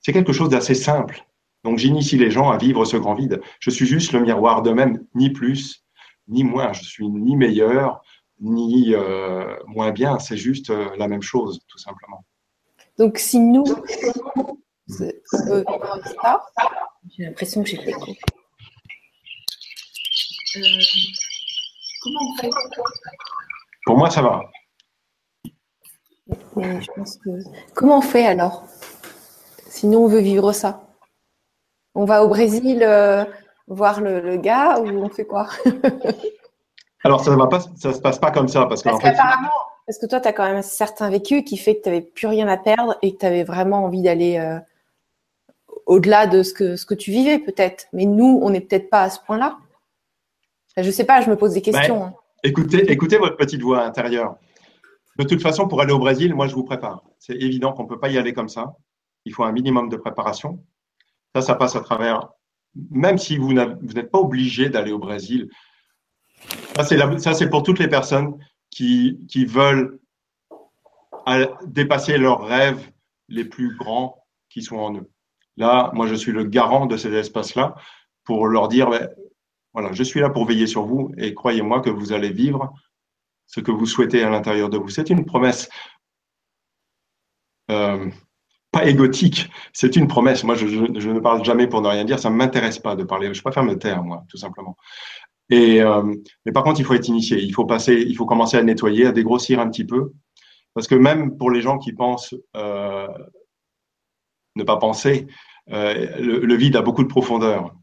C'est quelque chose d'assez simple. Donc j'initie les gens à vivre ce grand vide. Je suis juste le miroir d'eux-mêmes, ni plus, ni moins. Je suis ni meilleur, ni euh, moins bien. C'est juste euh, la même chose, tout simplement. Donc si nous, j'ai l'impression que j'ai fait. Euh, Comment on fait? Pour moi, ça va. Comment on fait alors? Sinon, on veut vivre ça? On va au Brésil euh, voir le, gars ou on fait quoi? Alors, ça ne ça se passe pas comme ça. Parce, parce, parce que toi, tu as quand même un certain vécu qui fait que tu n'avais plus rien à perdre et que tu avais vraiment envie d'aller euh, au-delà de ce que, ce que tu vivais peut-être. Mais nous, on n'est peut-être pas à ce point-là. Je ne sais pas, je me pose des questions. Hein. écoutez, écoutez votre petite voix intérieure. De toute façon, pour aller au Brésil, moi, je vous prépare. C'est évident qu'on ne peut pas y aller comme ça. Il faut un minimum de préparation. Ça, ça passe à travers, même si vous n'êtes pas obligé d'aller au Brésil. Ça, c'est pour toutes les personnes qui, qui veulent dépasser leurs rêves les plus grands qui sont en eux. Là, moi, je suis le garant de ces espaces-là pour leur dire, voilà, je suis là pour veiller sur vous et croyez-moi que vous allez vivre ce que vous souhaitez à l'intérieur de vous. C'est une promesse euh, pas égotique, c'est une promesse. Moi, je, ne parle jamais pour ne rien dire, ça ne m'intéresse pas de parler. Je préfère me taire, moi, tout simplement. Et, euh, mais par contre, il faut être initié. Il faut passer, il faut commencer à nettoyer, à dégrossir un petit peu, parce que même pour les gens qui pensent euh, ne pas penser, le, vide a beaucoup de profondeur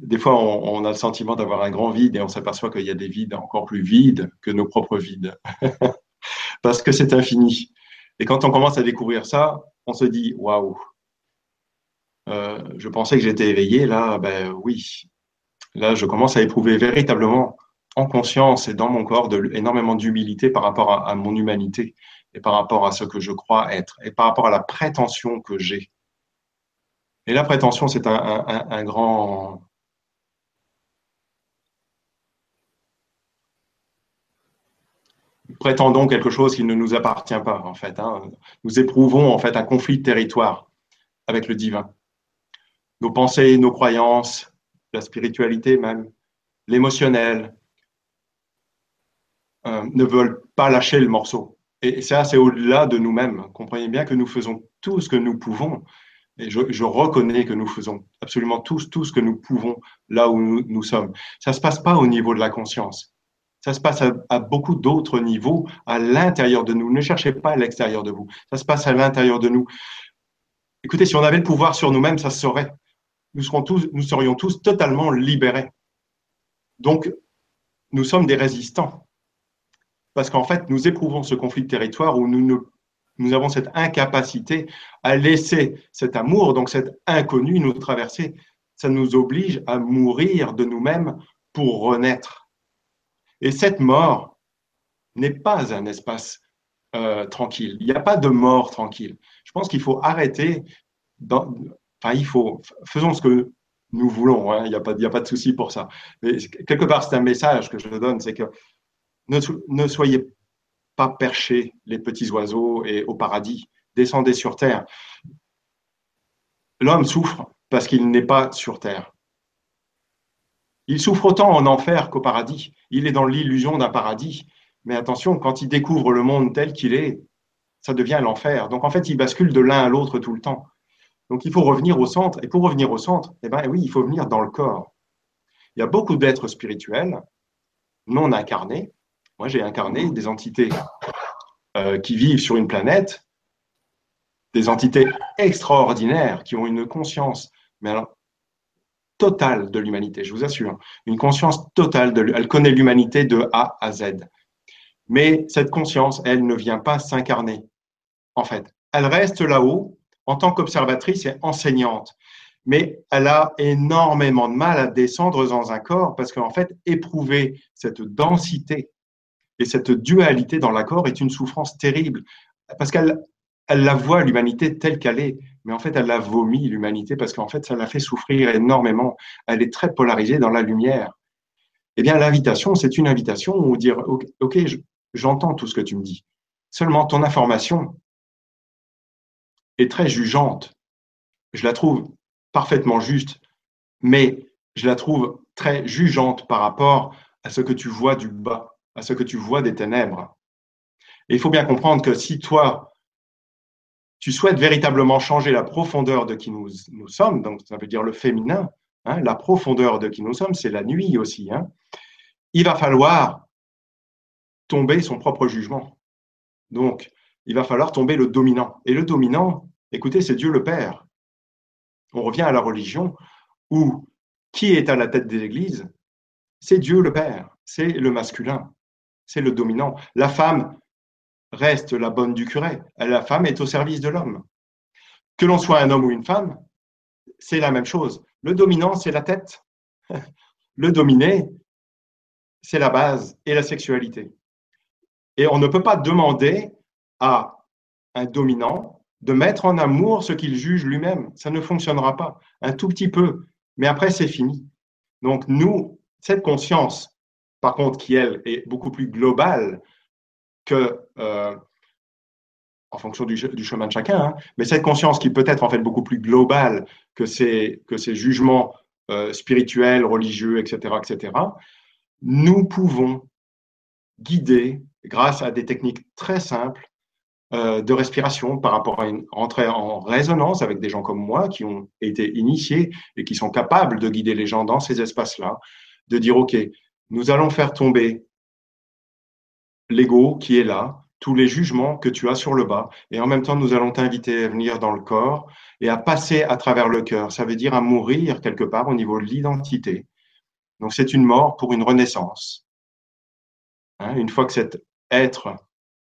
des fois, on, a le sentiment d'avoir un grand vide et on s'aperçoit qu'il y a des vides encore plus vides que nos propres vides. Parce que c'est infini. Et quand on commence à découvrir ça, on se dit waouh, euh, je pensais que j'étais éveillé, là, ben oui. Là, je commence à éprouver véritablement en conscience et dans mon corps énormément d'humilité par rapport à, mon humanité et par rapport à ce que je crois être et par rapport à la prétention que j'ai. Et la prétention, c'est un, grand, prétendons quelque chose qui ne nous appartient pas, en fait. Hein. Nous éprouvons, en fait, un conflit de territoire avec le divin. Nos pensées, nos croyances, la spiritualité même, l'émotionnel, euh, ne veulent pas lâcher le morceau. Et ça, c'est au-delà de nous-mêmes. Comprenez bien que nous faisons tout ce que nous pouvons. Et je, reconnais que nous faisons absolument tout, tout ce que nous pouvons là où nous, sommes. Ça ne se passe pas au niveau de la conscience. Ça se passe à, beaucoup d'autres niveaux, à l'intérieur de nous. Ne cherchez pas à l'extérieur de vous. Ça se passe à l'intérieur de nous. Écoutez, si on avait le pouvoir sur nous-mêmes, ça se saurait. Nous, serons tous, nous serions tous totalement libérés. Donc, nous sommes des résistants. Parce qu'en fait, nous éprouvons ce conflit de territoire où nous, nous avons cette incapacité à laisser cet amour, donc cet inconnu, nous traverser. Ça nous oblige à mourir de nous-mêmes pour renaître. Et cette mort n'est pas un espace euh, tranquille. Il n'y a pas de mort tranquille. Je pense qu'il faut arrêter. enfin, il faut. Faisons ce que nous voulons. Hein. il n'y a, pas, a pas de souci pour ça. Mais quelque part, c'est un message que je donne c'est que ne, soyez pas perchés, les petits oiseaux, et au paradis. Descendez sur terre. L'homme souffre parce qu'il n'est pas sur terre. Il souffre autant en enfer qu'au paradis. Il est dans l'illusion d'un paradis. Mais attention, quand il découvre le monde tel qu'il est, ça devient l'enfer. Donc en fait, il bascule de l'un à l'autre tout le temps. Donc il faut revenir au centre. Et pour revenir au centre, eh ben oui, il faut venir dans le corps. Il y a beaucoup d'êtres spirituels non incarnés. Moi, j'ai incarné des entités euh, qui vivent sur une planète, des entités extraordinaires qui ont une conscience, mais alors totale de l'humanité, je vous assure. Une conscience totale Elle connaît l'humanité de A à Z. Mais cette conscience, elle ne vient pas s'incarner, en fait. Elle reste là-haut en tant qu'observatrice et enseignante. Mais elle a énormément de mal à descendre dans un corps parce qu'en fait, éprouver cette densité et cette dualité dans l'accord est une souffrance terrible. Parce qu'elle elle la voit, l'humanité, telle qu'elle est. Mais en fait, elle la vomit, l'humanité, parce qu'en fait, ça la fait souffrir énormément. Elle est très polarisée dans la lumière. Eh bien, l'invitation, c'est une invitation où dire, OK, j'entends tout ce que tu me dis. Seulement, ton information est très jugeante. Je la trouve parfaitement juste, mais je la trouve très jugeante par rapport à ce que tu vois du bas, à ce que tu vois des ténèbres. Et il faut bien comprendre que si toi, tu souhaites véritablement changer la profondeur de qui nous, nous sommes, donc ça veut dire le féminin, hein, la profondeur de qui nous sommes, c'est la nuit aussi, hein, il va falloir tomber son propre jugement. Donc, il va falloir tomber le dominant. Et le dominant, écoutez, c'est Dieu le Père. On revient à la religion où qui est à la tête des églises? C'est Dieu le Père, c'est le masculin, c'est le dominant. La femme, reste la bonne du curé. La femme est au service de l'homme. Que l'on soit un homme ou une femme, c'est la même chose. Le dominant, c'est la tête. Le dominé, c'est la base et la sexualité. Et on ne peut pas demander à un dominant de mettre en amour ce qu'il juge lui-même. Ça ne fonctionnera pas. Un tout petit peu. Mais après, c'est fini. Donc, nous, cette conscience, par contre, qui, elle, est beaucoup plus globale, que, euh, en fonction du, chemin de chacun, hein, mais cette conscience qui peut être en fait beaucoup plus globale que ces, jugements euh, spirituels, religieux, etc., etc., nous pouvons guider, grâce à des techniques très simples, euh, de respiration par rapport à une entrée en résonance avec des gens comme moi qui ont été initiés et qui sont capables de guider les gens dans ces espaces-là, de dire, OK, nous allons faire tomber l'ego qui est là, tous les jugements que tu as sur le bas. Et en même temps, nous allons t'inviter à venir dans le corps et à passer à travers le cœur. Ça veut dire à mourir quelque part au niveau de l'identité. Donc c'est une mort pour une renaissance. Hein, une fois que cet être,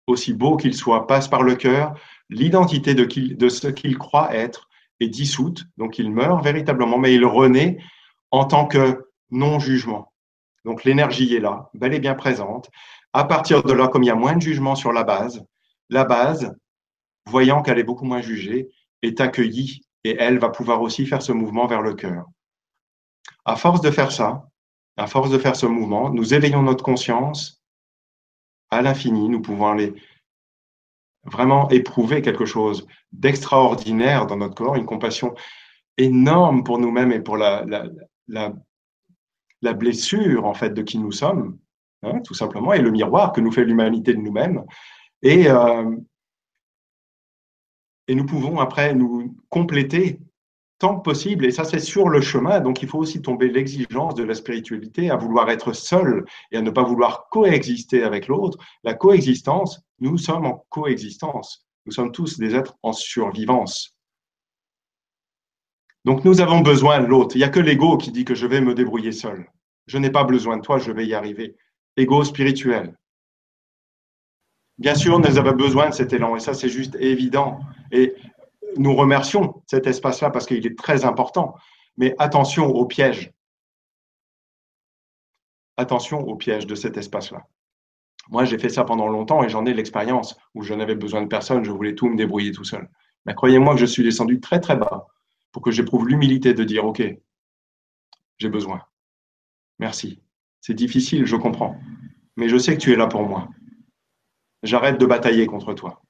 aussi beau qu'il soit, passe par le cœur, l'identité de, de ce qu'il croit être est dissoute. Donc il meurt véritablement, mais il renaît en tant que non-jugement. Donc l'énergie est là, bel et bien présente. À partir de là, comme il y a moins de jugement sur la base, la base, voyant qu'elle est beaucoup moins jugée, est accueillie et elle va pouvoir aussi faire ce mouvement vers le cœur. À force de faire ça, à force de faire ce mouvement, nous éveillons notre conscience à l'infini. Nous pouvons aller vraiment éprouver quelque chose d'extraordinaire dans notre corps, une compassion énorme pour nous-mêmes et pour la, blessure en fait de qui nous sommes, Hein, tout simplement, et le miroir que nous fait l'humanité de nous-mêmes. Et, euh, et nous pouvons après nous compléter tant que possible, et ça c'est sur le chemin, donc il faut aussi tomber l'exigence de la spiritualité à vouloir être seul et à ne pas vouloir coexister avec l'autre. La coexistence, nous sommes en coexistence, nous sommes tous des êtres en survivance. Donc nous avons besoin de l'autre. Il n'y a que l'ego qui dit que je vais me débrouiller seul Je n'ai pas besoin de toi, je vais y arriver. Ego spirituel. Bien sûr, nous avons besoin de cet élan et ça, c'est juste évident. Et nous remercions cet espace-là parce qu'il est très important. Mais attention au piège. Attention au piège de cet espace-là. Moi, j'ai fait ça pendant longtemps et j'en ai l'expérience où je n'avais besoin de personne, je voulais tout me débrouiller tout seul. Mais croyez-moi que je suis descendu très très bas pour que j'éprouve l'humilité de dire, OK, j'ai besoin. Merci. C'est difficile, je comprends. Mais je sais que tu es là pour moi. J'arrête de batailler contre toi.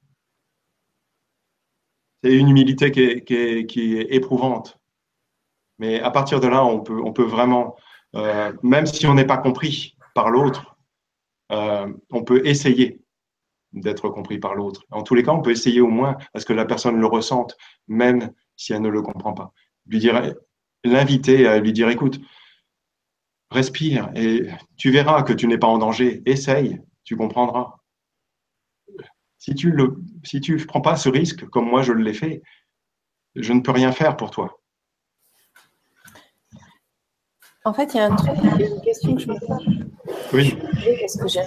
C'est une humilité qui est, éprouvante. Mais à partir de là, on peut, vraiment, euh, même si on n'est pas compris par l'autre, euh, on peut essayer d'être compris par l'autre. En tous les cas, on peut essayer au moins à ce que la personne le ressente, même si elle ne le comprend pas. Lui dire, l'inviter à lui dire, écoute, respire et tu verras que tu n'es pas en danger. Essaye, tu comprendras. Si tu ne si tu prends pas ce risque, comme moi je l'ai fait, je ne peux rien faire pour toi. En fait, il y a un truc, une question que je me pose. Oui. Qu'est-ce que j'ai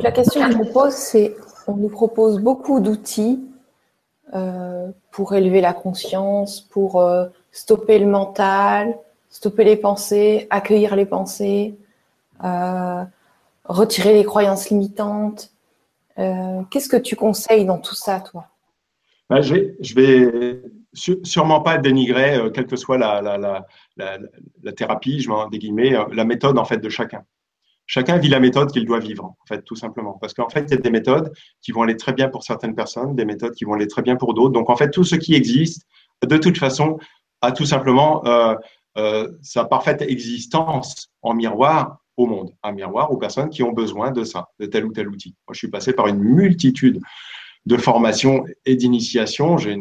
La question que je me pose, c'est on nous propose beaucoup d'outils euh, pour élever la conscience, pour euh, stopper le mental, stopper les pensées, accueillir les pensées, euh, retirer les croyances limitantes. Qu'est-ce que tu conseilles dans tout ça, toi? Ben, je, vais, vais sûrement pas dénigrer, quelle que soit la, thérapie, je la méthode en fait de chacun chacun vit la méthode qu'il doit vivre, en fait, tout simplement. Parce qu'en fait, il y a des méthodes qui vont aller très bien pour certaines personnes, des méthodes qui vont aller très bien pour d'autres. Donc, en fait, tout ce qui existe, de toute façon, a tout simplement euh, euh, sa parfaite existence en miroir au monde, un miroir aux personnes qui ont besoin de ça, de tel ou tel outil. Moi, je suis passé par une multitude de formations et d'initiations. J'ai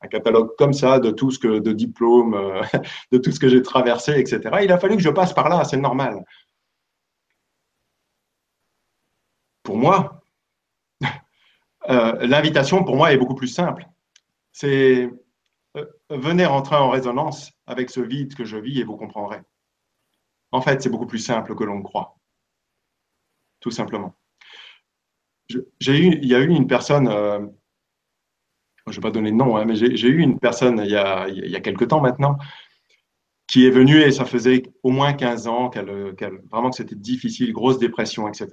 un catalogue comme ça de tout ce que de diplômes, euh, de tout ce que j'ai traversé, etc. Il a fallu que je passe par là, c'est normal. Pour moi, euh, l'invitation pour moi est beaucoup plus simple. C'est euh, venez rentrer en résonance avec ce vide que je vis et vous comprendrez. En fait, c'est beaucoup plus simple que l'on croit. Tout simplement. J'ai eu, il y a eu une personne, euh, je ne vais pas donner de nom, hein, mais j'ai eu une personne il y, a, il y a quelque temps maintenant qui est venue et ça faisait au moins 15 ans qu'elle, vraiment que c'était difficile, grosse dépression, etc.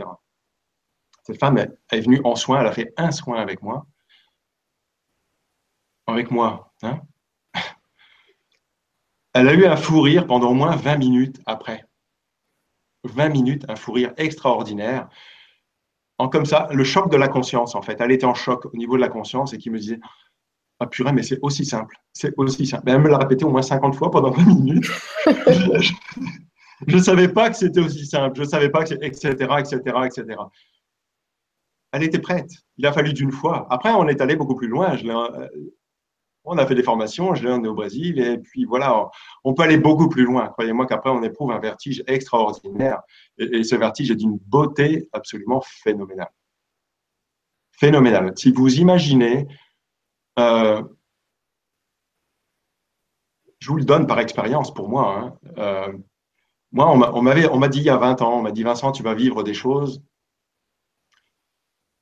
Cette femme est venue en soin, elle a fait un soin avec moi. Avec moi. Hein. elle a eu un fou rire pendant au moins 20 minutes après. 20 minutes, un fou rire extraordinaire. Comme ça, le choc de la conscience, en fait. Elle était en choc au niveau de la conscience et qui me disait Ah purée, mais c'est aussi simple. C'est aussi simple. Elle me l'a répété au moins 50 fois pendant 20 minutes. je ne savais pas que c'était aussi simple. Je ne savais pas que, etc., etc., etc elle était prête. Il a fallu d'une fois. Après, on est allé beaucoup plus loin. Euh, on a fait des formations, je l'ai emmené au Brésil, et puis voilà, on peut aller beaucoup plus loin. Croyez-moi qu'après, on éprouve un vertige extraordinaire. Et, ce vertige est d'une beauté absolument phénoménale. Phénoménale. Si vous imaginez, euh, je vous le donne par expérience pour moi. Hein, euh, moi, on m'a dit il y a 20 ans, on m'a dit Vincent, tu vas vivre des choses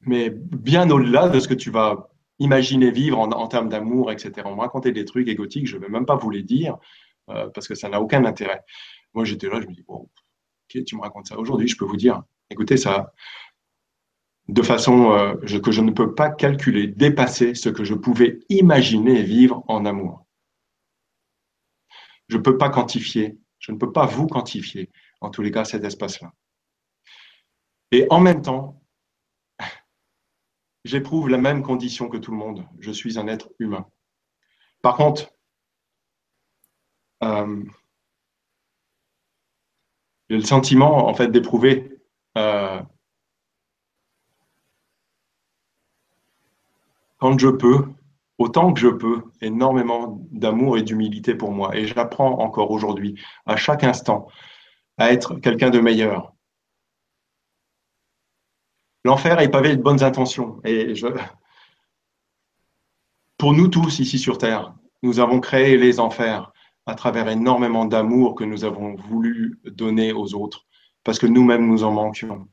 mais bien au-delà de ce que tu vas imaginer vivre en, termes d'amour, etc. On me racontait des trucs égotiques, je ne vais même pas vous les dire, euh, parce que ça n'a aucun intérêt. Moi, j'étais là, je me dis, bon, ok, tu me racontes ça. Aujourd'hui, je peux vous dire, écoutez, ça, de façon euh, que je ne peux pas calculer, dépasser ce que je pouvais imaginer vivre en amour. Je ne peux pas quantifier, je ne peux pas vous quantifier, en tous les cas, cet espace-là. Et en même temps, j'éprouve la même condition que tout le monde. Je suis un être humain. Par contre, euh, j'ai le sentiment en fait d'éprouver euh, quand je peux, autant que je peux, énormément d'amour et d'humilité pour moi. Et j'apprends encore aujourd'hui, à chaque instant, à être quelqu'un de meilleur, L'enfer est pavé de bonnes intentions. Et pour nous tous ici sur Terre, nous avons créé les enfers à travers énormément d'amour que nous avons voulu donner aux autres, parce que nous-mêmes nous en manquions.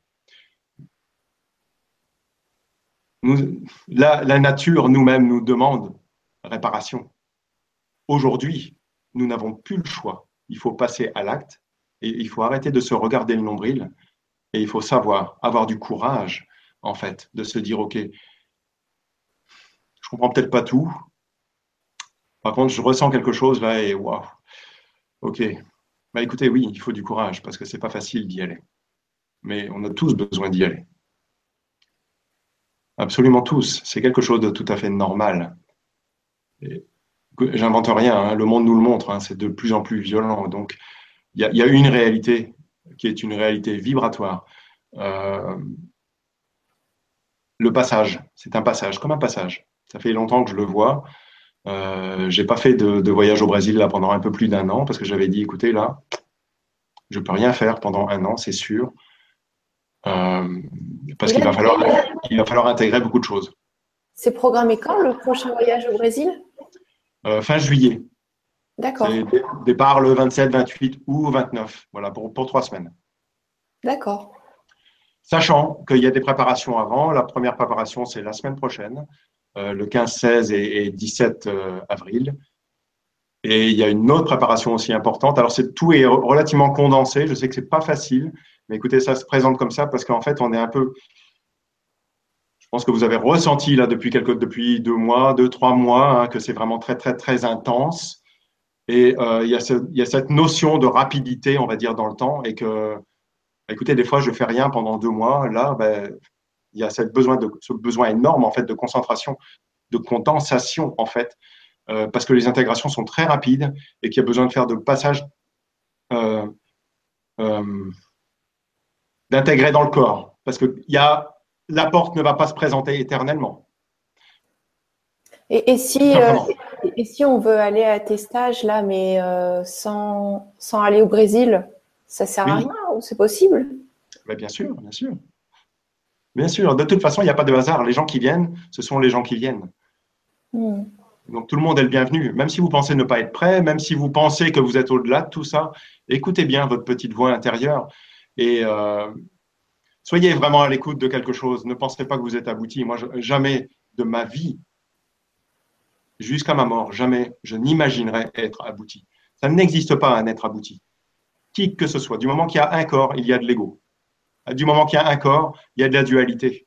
la nature nous-mêmes nous demande réparation. Aujourd'hui, nous n'avons plus le choix. Il faut passer à l'acte et il faut arrêter de se regarder le nombril et il faut savoir, avoir du courage, en fait, de se dire, OK, je comprends peut-être pas tout. Par contre, je ressens quelque chose là et waouh, OK. Bah écoutez, oui, il faut du courage parce que c'est pas facile d'y aller. Mais on a tous besoin d'y aller. Absolument tous. C'est quelque chose de tout à fait normal. J'invente rien, hein. le monde nous le montre, hein. c'est de plus en plus violent. Donc, il y, a une réalité qui est une réalité vibratoire. Euh, le passage, c'est un passage, comme un passage. Ça fait longtemps que je le vois. Euh, j'ai pas fait de, voyage au Brésil là pendant un peu plus d'un an parce que j'avais dit, écoutez, là, je peux rien faire pendant un an, c'est sûr. Euh, parce qu'il va falloir, il va falloir intégrer beaucoup de choses. C'est programmé quand le prochain voyage au Brésil? Euh, Fin juillet. D'accord. Départ le 27, 28 ou 29. Voilà, pour, pour trois semaines. D'accord. Sachant qu'il y a des préparations avant. La première préparation, c'est la semaine prochaine, euh, le 15, 16 et, 17 avril. Et il y a une autre préparation aussi importante. Alors, c'est tout est relativement condensé. Je sais que c'est pas facile, mais écoutez, ça se présente comme ça parce qu'en fait, on est un peu. Je pense que vous avez ressenti là depuis quelques, depuis deux mois, deux, trois mois, hein, que c'est vraiment très, très, très intense. Et euh, il, y a il, y a cette notion de rapidité, on va dire, dans le temps, et que, écoutez, des fois, je fais rien pendant deux mois. Là, ben, il y a cette besoin de, ce besoin énorme en fait de concentration, de condensation en fait, euh, parce que les intégrations sont très rapides et qu'il y a besoin de faire de passage euh, d'intégrer dans le corps. Parce que y a, la porte ne va pas se présenter éternellement. Et, si, et, si on veut aller à tes stages là, mais euh, sans, sans aller au Brésil, ça sert à rien ou c'est possible? Mais Bien sûr, bien sûr. Bien sûr, de toute façon, il n'y a pas de hasard. Les gens qui viennent, ce sont les gens qui viennent. Hmm. Donc tout le monde est le bienvenu. Même si vous pensez ne pas être prêt, même si vous pensez que vous êtes au-delà de tout ça, écoutez bien votre petite voix intérieure. Et euh, soyez vraiment à l'écoute de quelque chose. Ne pensez pas que vous êtes abouti. Moi, jamais de ma vie, jusqu'à ma mort, jamais je n'imaginerais être abouti. Ça n'existe pas un être abouti. Qui que ce soit. Du moment qu'il y a un corps, il y a de l'ego. Du moment qu'il y a un corps, il y a de la dualité.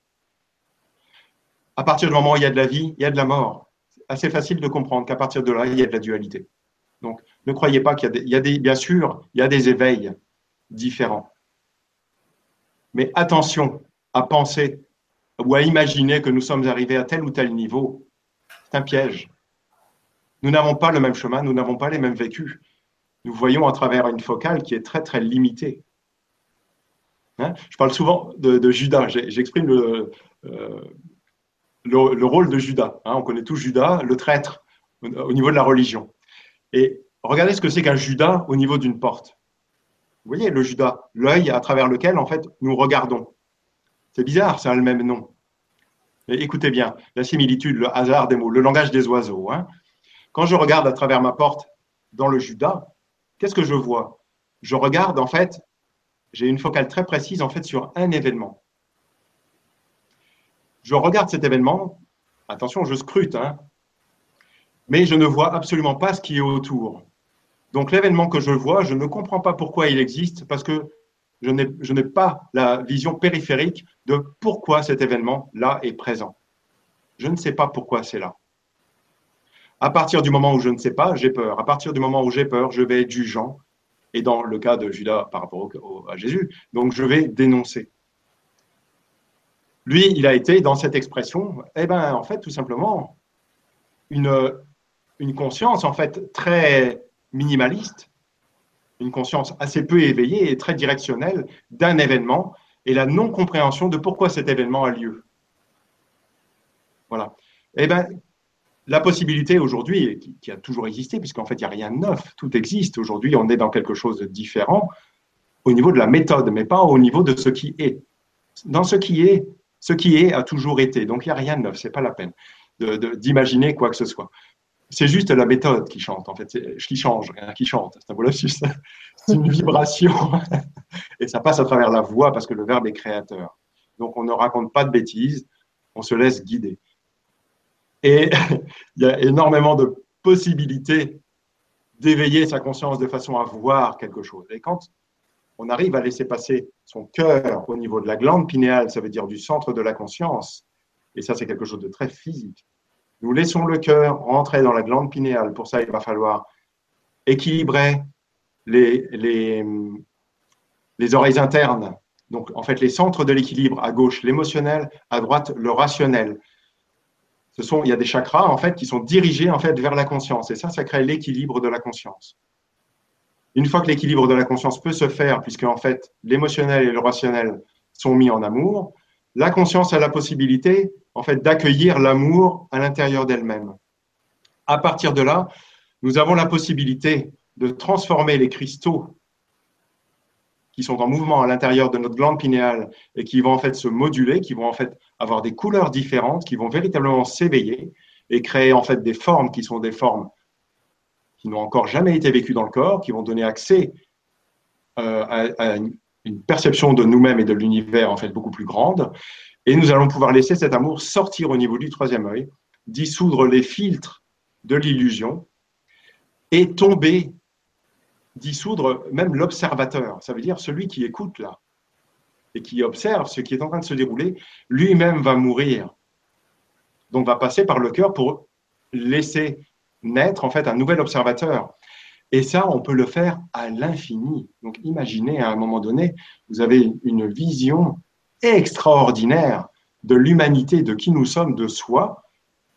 À partir du moment où il y a de la vie, il y a de la mort. C'est assez facile de comprendre qu'à partir de là, il y a de la dualité. Donc, ne croyez pas qu'il y a des, il y a des bien sûr, il y a des éveils différents. Mais attention à penser ou à imaginer que nous sommes arrivés à tel ou tel niveau. C'est un piège. Nous n'avons pas le même chemin, nous n'avons pas les mêmes vécus. Nous voyons à travers une focale qui est très très limitée. Hein? Je parle souvent de, Judas, j'exprime le, euh, le, rôle de Judas. Hein? On connaît tous Judas, le traître au niveau de la religion. Et regardez ce que c'est qu'un Judas au niveau d'une porte. Vous voyez, le Judas, l'œil à travers lequel, en fait, nous regardons. C'est bizarre, ça a le même nom. Écoutez bien, la similitude, le hasard des mots, le langage des oiseaux. Hein. Quand je regarde à travers ma porte dans le Judas, qu'est-ce que je vois? Je regarde, en fait, j'ai une focale très précise, en fait, sur un événement. Je regarde cet événement, attention, je scrute, hein, mais je ne vois absolument pas ce qui est autour. Donc l'événement que je vois, je ne comprends pas pourquoi il existe parce que je n'ai pas la vision périphérique de pourquoi cet événement-là est présent. Je ne sais pas pourquoi c'est là. À partir du moment où je ne sais pas, j'ai peur. À partir du moment où j'ai peur, je vais être jugeant. Et dans le cas de Judas par rapport à Jésus, donc je vais dénoncer. Lui, il a été dans cette expression, eh ben, en fait, tout simplement, une, une conscience, en fait, très minimaliste, une conscience assez peu éveillée et très directionnelle d'un événement et la non-compréhension de pourquoi cet événement a lieu. Voilà. Eh bien, la possibilité aujourd'hui, qui, a toujours existé, puisqu'en fait, il n'y a rien de neuf, tout existe. Aujourd'hui, on est dans quelque chose de différent au niveau de la méthode, mais pas au niveau de ce qui est. Dans ce qui est, ce qui est a toujours été. Donc, il n'y a rien de neuf, ce n'est pas la peine. d'imaginer quoi que ce soit. C'est juste la méthode qui chante, en fait, qui change, rien qui chante. C'est un C'est une vibration et ça passe à travers la voix parce que le verbe est créateur. Donc on ne raconte pas de bêtises, on se laisse guider. Et il y a énormément de possibilités d'éveiller sa conscience de façon à voir quelque chose. Et quand on arrive à laisser passer son cœur au niveau de la glande pinéale, ça veut dire du centre de la conscience, et ça c'est quelque chose de très physique. Nous laissons le cœur rentrer dans la glande pinéale. Pour ça, il va falloir équilibrer les, les, les oreilles internes. Donc, en fait, les centres de l'équilibre, à gauche l'émotionnel, à droite le rationnel. Ce sont, il y a des chakras en fait qui sont dirigés en fait vers la conscience, et ça, ça crée l'équilibre de la conscience. Une fois que l'équilibre de la conscience peut se faire, puisque en fait l'émotionnel et le rationnel sont mis en amour, la conscience a la possibilité en fait d'accueillir l'amour à l'intérieur d'elle-même. À partir de là, nous avons la possibilité de transformer les cristaux qui sont en mouvement à l'intérieur de notre glande pinéale et qui vont en fait se moduler, qui vont en fait avoir des couleurs différentes, qui vont véritablement s'éveiller et créer en fait des formes qui sont des formes qui n'ont encore jamais été vécues dans le corps, qui vont donner accès euh, à, une perception de nous-mêmes et de l'univers en fait beaucoup plus grande. Et nous allons pouvoir laisser cet amour sortir au niveau du troisième œil, dissoudre les filtres de l'illusion et tomber, dissoudre même l'observateur. Ça veut dire celui qui écoute là et qui observe ce qui est en train de se dérouler, lui-même va mourir. Donc va passer par le cœur pour laisser naître en fait un nouvel observateur. Et ça, on peut le faire à l'infini. Donc imaginez à un moment donné, vous avez une vision extraordinaire de l'humanité, de qui nous sommes, de soi,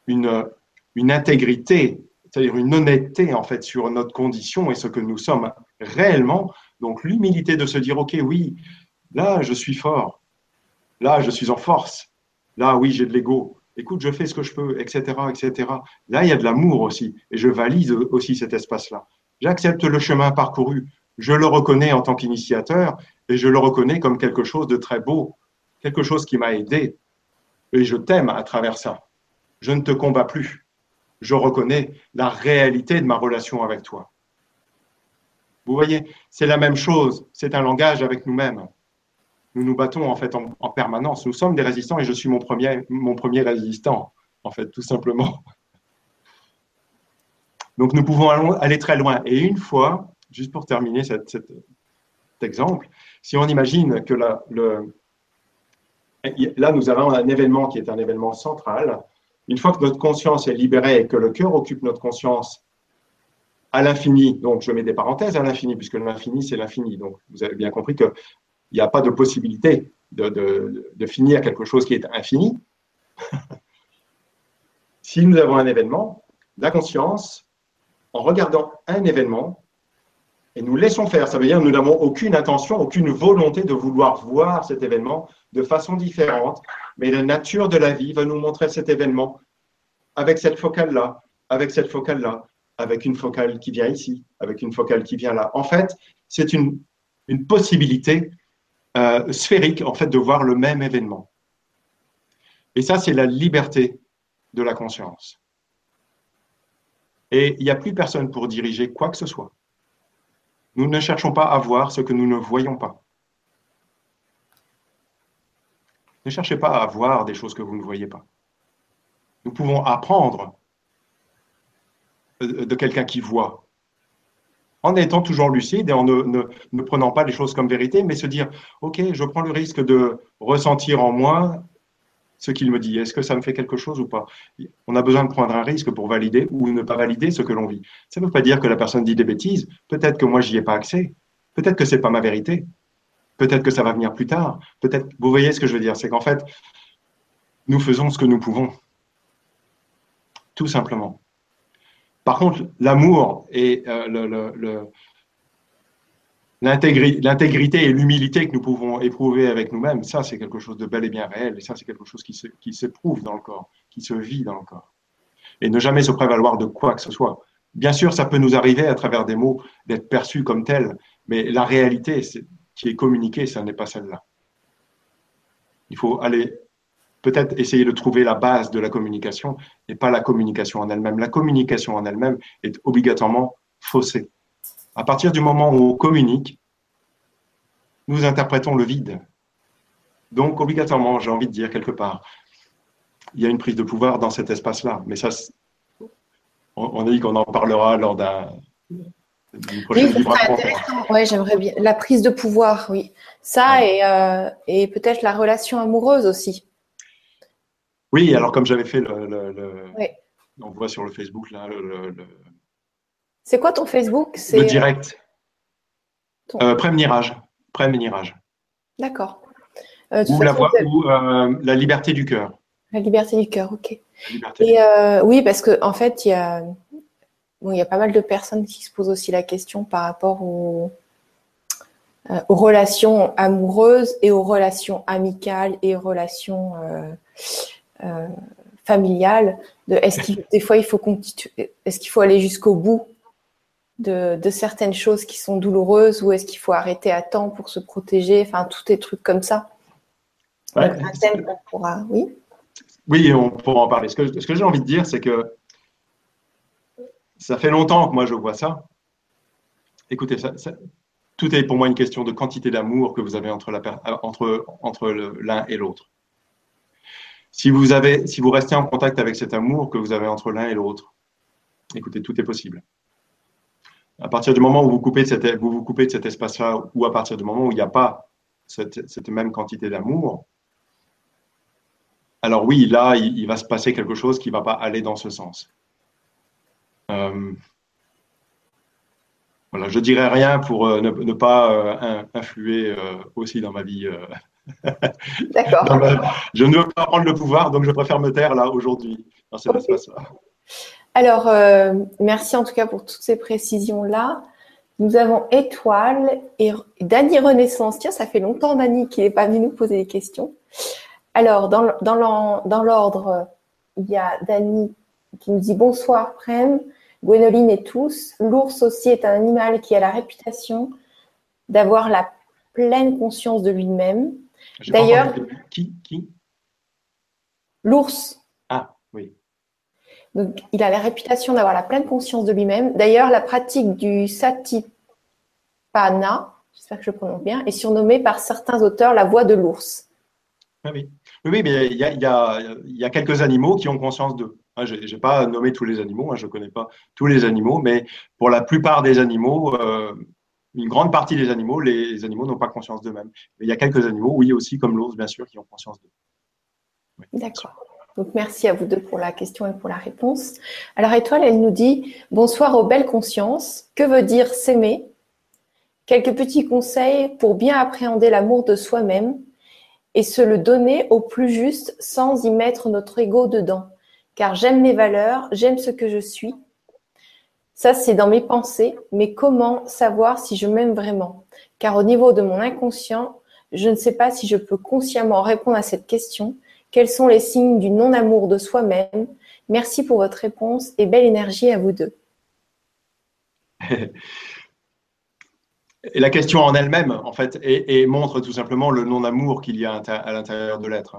une, une intégrité, c'est-à-dire une honnêteté en fait sur notre condition et ce que nous sommes réellement. Donc l'humilité de se dire, OK, oui, là, je suis fort, là, je suis en force, là, oui, j'ai de l'ego, écoute, je fais ce que je peux, etc., etc. Là, il y a de l'amour aussi, et je valide aussi cet espace-là. J'accepte le chemin parcouru, je le reconnais en tant qu'initiateur, et je le reconnais comme quelque chose de très beau, quelque chose qui m'a aidé, et je t'aime à travers ça. Je ne te combats plus. Je reconnais la réalité de ma relation avec toi. Vous voyez, c'est la même chose, c'est un langage avec nous-mêmes nous nous battons en fait en, permanence. Nous sommes des résistants et je suis mon premier, résistant, en fait, tout simplement. Donc nous pouvons aller très loin. Et une fois, juste pour terminer cet exemple, si on imagine que là, nous avons un événement qui est un événement central, une fois que notre conscience est libérée et que le cœur occupe notre conscience à l'infini, donc je mets des parenthèses à l'infini, puisque l'infini, c'est l'infini. Donc vous avez bien compris que il n'y a pas de possibilité de, finir quelque chose qui est infini. si nous avons un événement, la conscience, en regardant un événement, et nous laissons faire, ça veut dire que nous n'avons aucune intention, aucune volonté de vouloir voir cet événement de façon différente, mais la nature de la vie va nous montrer cet événement avec cette focale-là, avec cette focale-là, avec une focale qui vient ici, avec une focale qui vient là. En fait, c'est une, une possibilité euh, sphérique, en fait, de voir le même événement. Et ça, c'est la liberté de la conscience. Et il n'y a plus personne pour diriger quoi que ce soit. Nous ne cherchons pas à voir ce que nous ne voyons pas. Ne cherchez pas à voir des choses que vous ne voyez pas. Nous pouvons apprendre de quelqu'un qui voit, en étant toujours lucide et en ne, prenant pas les choses comme vérité, mais se dire, OK, je prends le risque de ressentir en moi ce qu'il me dit. Est-ce que ça me fait quelque chose ou pas? On a besoin de prendre un risque pour valider ou ne pas valider ce que l'on vit. Ça ne veut pas dire que la personne dit des bêtises. Peut-être que moi, j'y ai pas accès. Peut-être que c'est pas ma vérité. Peut-être que ça va venir plus tard. Peut-être, vous voyez ce que je veux dire, c'est qu'en fait, nous faisons ce que nous pouvons. Tout simplement. Par contre, l'amour et euh, l'intégrité et l'humilité que nous pouvons éprouver avec nous-mêmes, ça c'est quelque chose de bel et bien réel, et ça c'est quelque chose qui s'éprouve dans le corps, qui se vit dans le corps. Et ne jamais se prévaloir de quoi que ce soit. Bien sûr, ça peut nous arriver à travers des mots d'être perçus comme tels, mais la réalité qui est communiquée, ça n'est pas celle-là. Il faut aller peut-être essayer de trouver la base de la communication et pas la communication en elle-même. La communication en elle-même est obligatoirement faussée. À partir du moment où on communique, nous interprétons le vide. Donc, obligatoirement, j'ai envie de dire quelque part, il y a une prise de pouvoir dans cet espace-là. Mais ça, on, a dit qu'on en parlera lors d'un oui, Ouais, j'aimerais bien. La prise de pouvoir, oui. Ça et, euh, et peut-être la relation amoureuse aussi. Oui, alors comme j'avais fait le, on voit sur le Facebook là le, C'est quoi ton Facebook? Le direct. Ton... Euh, Préménirage. D'accord. Euh, ou la voix ou la liberté du cœur. La liberté du cœur, ok. Et euh, oui, parce qu'en en fait, il y a, bon, il y a pas mal de personnes qui se posent aussi la question par rapport aux, euh, aux relations amoureuses et aux relations amicales et aux relations euh, familiales. De, est-ce qu'il, des fois, il faut est-ce qu'il faut aller jusqu'au bout de, de, certaines choses qui sont douloureuses ou est-ce qu'il faut arrêter à temps pour se protéger? Enfin, tous des trucs comme ça. Ouais, un thème qu'on pourra, oui. Oui, on pourra en parler. Ce que, ce que j'ai envie de dire, c'est que ça fait longtemps que moi je vois ça. Écoutez, ça, tout est pour moi une question de quantité d'amour que vous avez entre l'un entre, entre et l'autre. Si vous, avez, si vous restez en contact avec cet amour que vous avez entre l'un et l'autre, écoutez, tout est possible. À partir du moment où vous, coupez de vous vous coupez de cet espace-là, ou à partir du moment où il n'y a pas cette même quantité d'amour, alors oui, là, il, va se passer quelque chose qui ne va pas aller dans ce sens. Euh, voilà, je dirais rien pour euh, ne, pas euh, influer aussi dans ma vie. D'accord. je ne veux pas prendre le pouvoir, donc je préfère me taire là aujourd'hui, dans cet espace-là. Alors, merci en tout cas pour toutes ces précisions-là. Nous avons Étoile et Dany Renaissance. Tiens, ça fait longtemps, Dany, qui n'est pas venu nous poser des questions. Alors, dans, dans l'ordre, il y a Dani qui nous dit bonsoir, Prem, Gwénoline et tous. L'ours aussi est un animal qui a la réputation d'avoir la pleine conscience de lui-même. D'ailleurs, qui, qui? L'ours. Ah, oui. Donc, il a la réputation d'avoir la pleine conscience de lui-même. D'ailleurs, la pratique du satipana, j'espère que je prononce bien, est surnommée par certains auteurs la voix de l'ours. Ah oui. Oui, mais il y a, quelques animaux qui ont conscience d'eux. Hein, je n'ai pas nommé tous les animaux, hein, je ne connais pas tous les animaux, mais pour la plupart des animaux, euh, une grande partie des animaux, les animaux n'ont pas conscience d'eux-mêmes. Mais il y a quelques animaux, oui aussi, comme l'ours, bien sûr, qui ont conscience d'eux. D'accord. Donc merci à vous deux pour la question et pour la réponse. Alors Étoile, elle nous dit Bonsoir aux belles consciences. Que veut dire s'aimer? Quelques petits conseils pour bien appréhender l'amour de soi-même et se le donner au plus juste sans y mettre notre ego dedans. Car j'aime mes valeurs, j'aime ce que je suis. Ça, c'est dans mes pensées, mais comment savoir si je m'aime vraiment? Car au niveau de mon inconscient, je ne sais pas si je peux consciemment répondre à cette question. Quels sont les signes du non-amour de soi-même? Merci pour votre réponse et belle énergie à vous deux. La question en elle-même, en fait, et, montre tout simplement le non-amour qu'il y a à l'intérieur de l'être.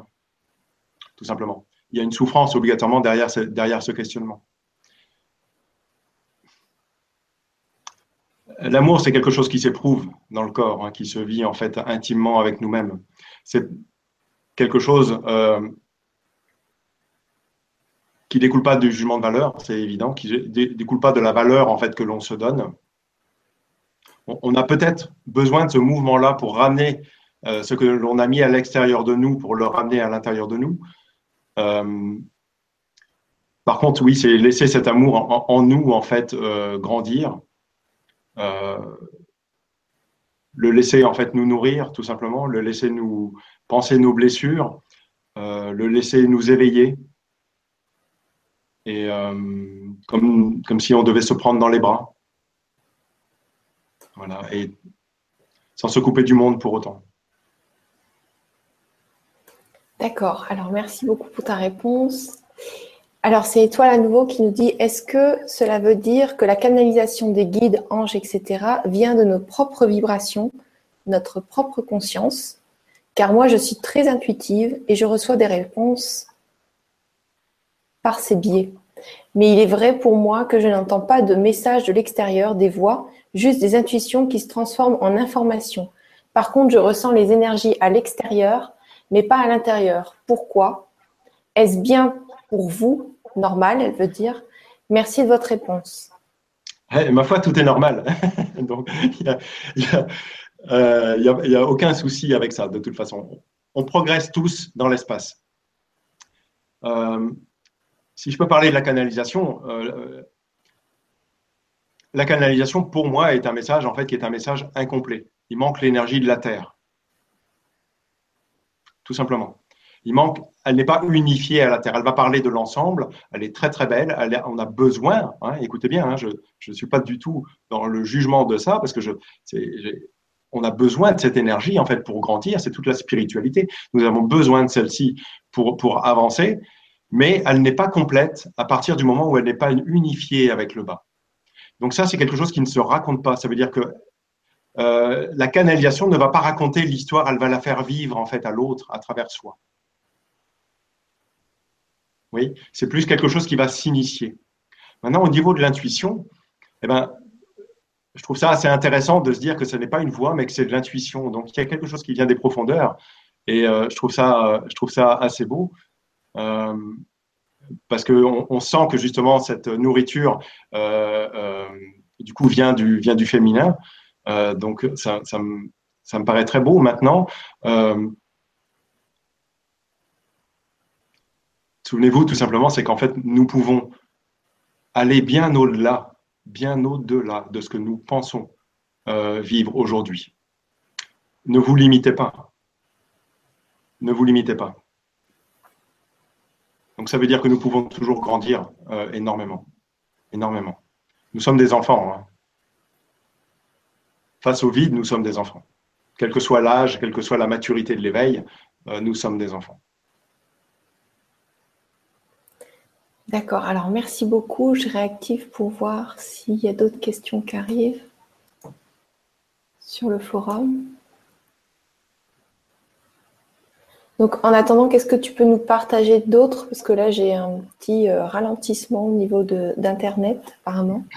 Tout simplement. Il y a une souffrance obligatoirement derrière ce, questionnement. L'amour, c'est quelque chose qui s'éprouve dans le corps, hein, qui se vit en fait intimement avec nous-mêmes. C'est quelque chose euh, qui découle pas du jugement de valeur, c'est évident, qui ne découle pas de la valeur en fait que l'on se donne, on a peut-être besoin de ce mouvement-là pour ramener euh, ce que l'on a mis à l'extérieur de nous, pour le ramener à l'intérieur de nous. Euh, par contre, oui, c'est laisser cet amour en, nous, en fait, euh, grandir. le laisser, en fait, nous nourrir, tout simplement. Le laisser nous penser nos blessures. le laisser nous éveiller. Et comme, comme si on devait se prendre dans les bras. Voilà, et sans se couper du monde pour autant. D'accord, alors merci beaucoup pour ta réponse. Alors c'est Étoile à nouveau qui nous dit, est-ce que cela veut dire que la canalisation des guides, anges, etc. vient de nos propres vibrations, notre propre conscience? Car moi je suis très intuitive et je reçois des réponses par ces biais. Mais il est vrai pour moi que je n'entends pas de messages de l'extérieur, des voix, juste des intuitions qui se transforment en informations. Par contre, je ressens les énergies à l'extérieur, mais pas à l'intérieur. Pourquoi? Est-ce bien pour vous? Normal, elle veut dire. Merci de votre réponse. Eh, ma foi, tout est normal. Il n'y a, aucun souci avec ça, de toute façon. On progresse tous dans l'espace. Euh, si je peux parler de la canalisation, euh, la canalisation, pour moi, est un message, en fait, qui est un message incomplet. Il manque l'énergie de la Terre. Tout simplement. Il manque, elle n'est pas unifiée à la Terre. Elle va parler de l'ensemble. Elle est très très belle. on a besoin. Hein, écoutez bien, hein, je ne suis pas du tout dans le jugement de ça parce que je, on a besoin de cette énergie en fait pour grandir. C'est toute la spiritualité. Nous avons besoin de celle-ci pour pour avancer mais elle n'est pas complète à partir du moment où elle n'est pas unifiée avec le bas. Donc ça, c'est quelque chose qui ne se raconte pas. Ça veut dire que euh, la canalisation ne va pas raconter l'histoire, elle va la faire vivre en fait à l'autre à travers soi. Oui, c'est plus quelque chose qui va s'initier. Maintenant, au niveau de l'intuition, eh ben, je trouve ça assez intéressant de se dire que ce n'est pas une voix, mais que c'est de l'intuition. Donc, il y a quelque chose qui vient des profondeurs, et euh, je trouve ça, je trouve ça assez beau. Euh, parce qu'on on sent que justement cette nourriture du coup vient du, vient du féminin. Donc ça, me, ça, me, paraît très beau maintenant. Souvenez-vous tout simplement, c'est qu'en fait nous pouvons aller bien au-delà, bien au-delà de ce que nous pensons vivre aujourd'hui. Ne vous limitez pas. Ne vous limitez pas. Donc ça veut dire que nous pouvons toujours grandir euh, énormément. Énormément. Nous sommes des enfants. Hein. Face au vide, nous sommes des enfants. Quel que soit l'âge, quelle que soit la maturité de l'éveil, euh, nous sommes des enfants. D'accord. Alors merci beaucoup. Je réactive pour voir s'il y a d'autres questions qui arrivent sur le forum. Donc, en attendant, qu'est-ce que tu peux nous partager d'autres Parce que là, j'ai un petit euh, ralentissement au niveau d'Internet, apparemment.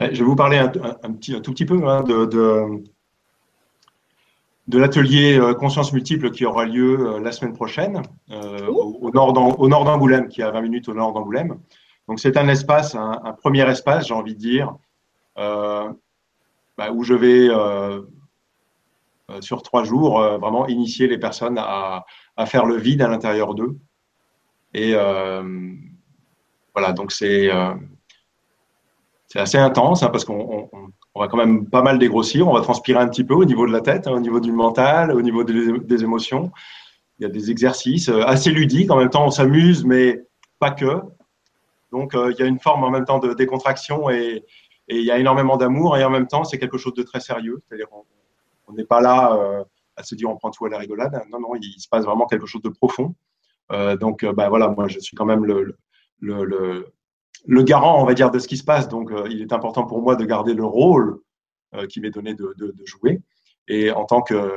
Je vais vous parler un, petit, un tout petit peu hein, de, de, l'atelier euh, Conscience Multiple qui aura lieu euh, la semaine prochaine au, nord d'Angoulême, qui est à 20 minutes au nord d'Angoulême. Donc, c'est un espace, un premier espace, j'ai envie de dire, euh, bah, où je vais euh, euh, sur trois jours vraiment initier les personnes à, faire le vide à l'intérieur d'eux. Et voilà, donc c'est c'est assez intense hein, parce qu'on va quand même pas mal dégrossir, on va transpirer un petit peu au niveau de la tête, hein, au niveau du mental, au niveau des, émotions. Il y a des exercices assez ludiques, en même temps on s'amuse, mais pas que. Donc il y a une forme en même temps de décontraction et, il y a énormément d'amour et en même temps, c'est quelque chose de très sérieux. C'est-à-dire, on n'est pas là euh, à se dire on prend tout à la rigolade. Non, non, il se passe vraiment quelque chose de profond. Euh, donc, ben voilà, moi, je suis quand même le, le, le, garant, on va dire, de ce qui se passe. Donc, il est important pour moi de garder le rôle qui m'est donné de, de, jouer. Et en tant que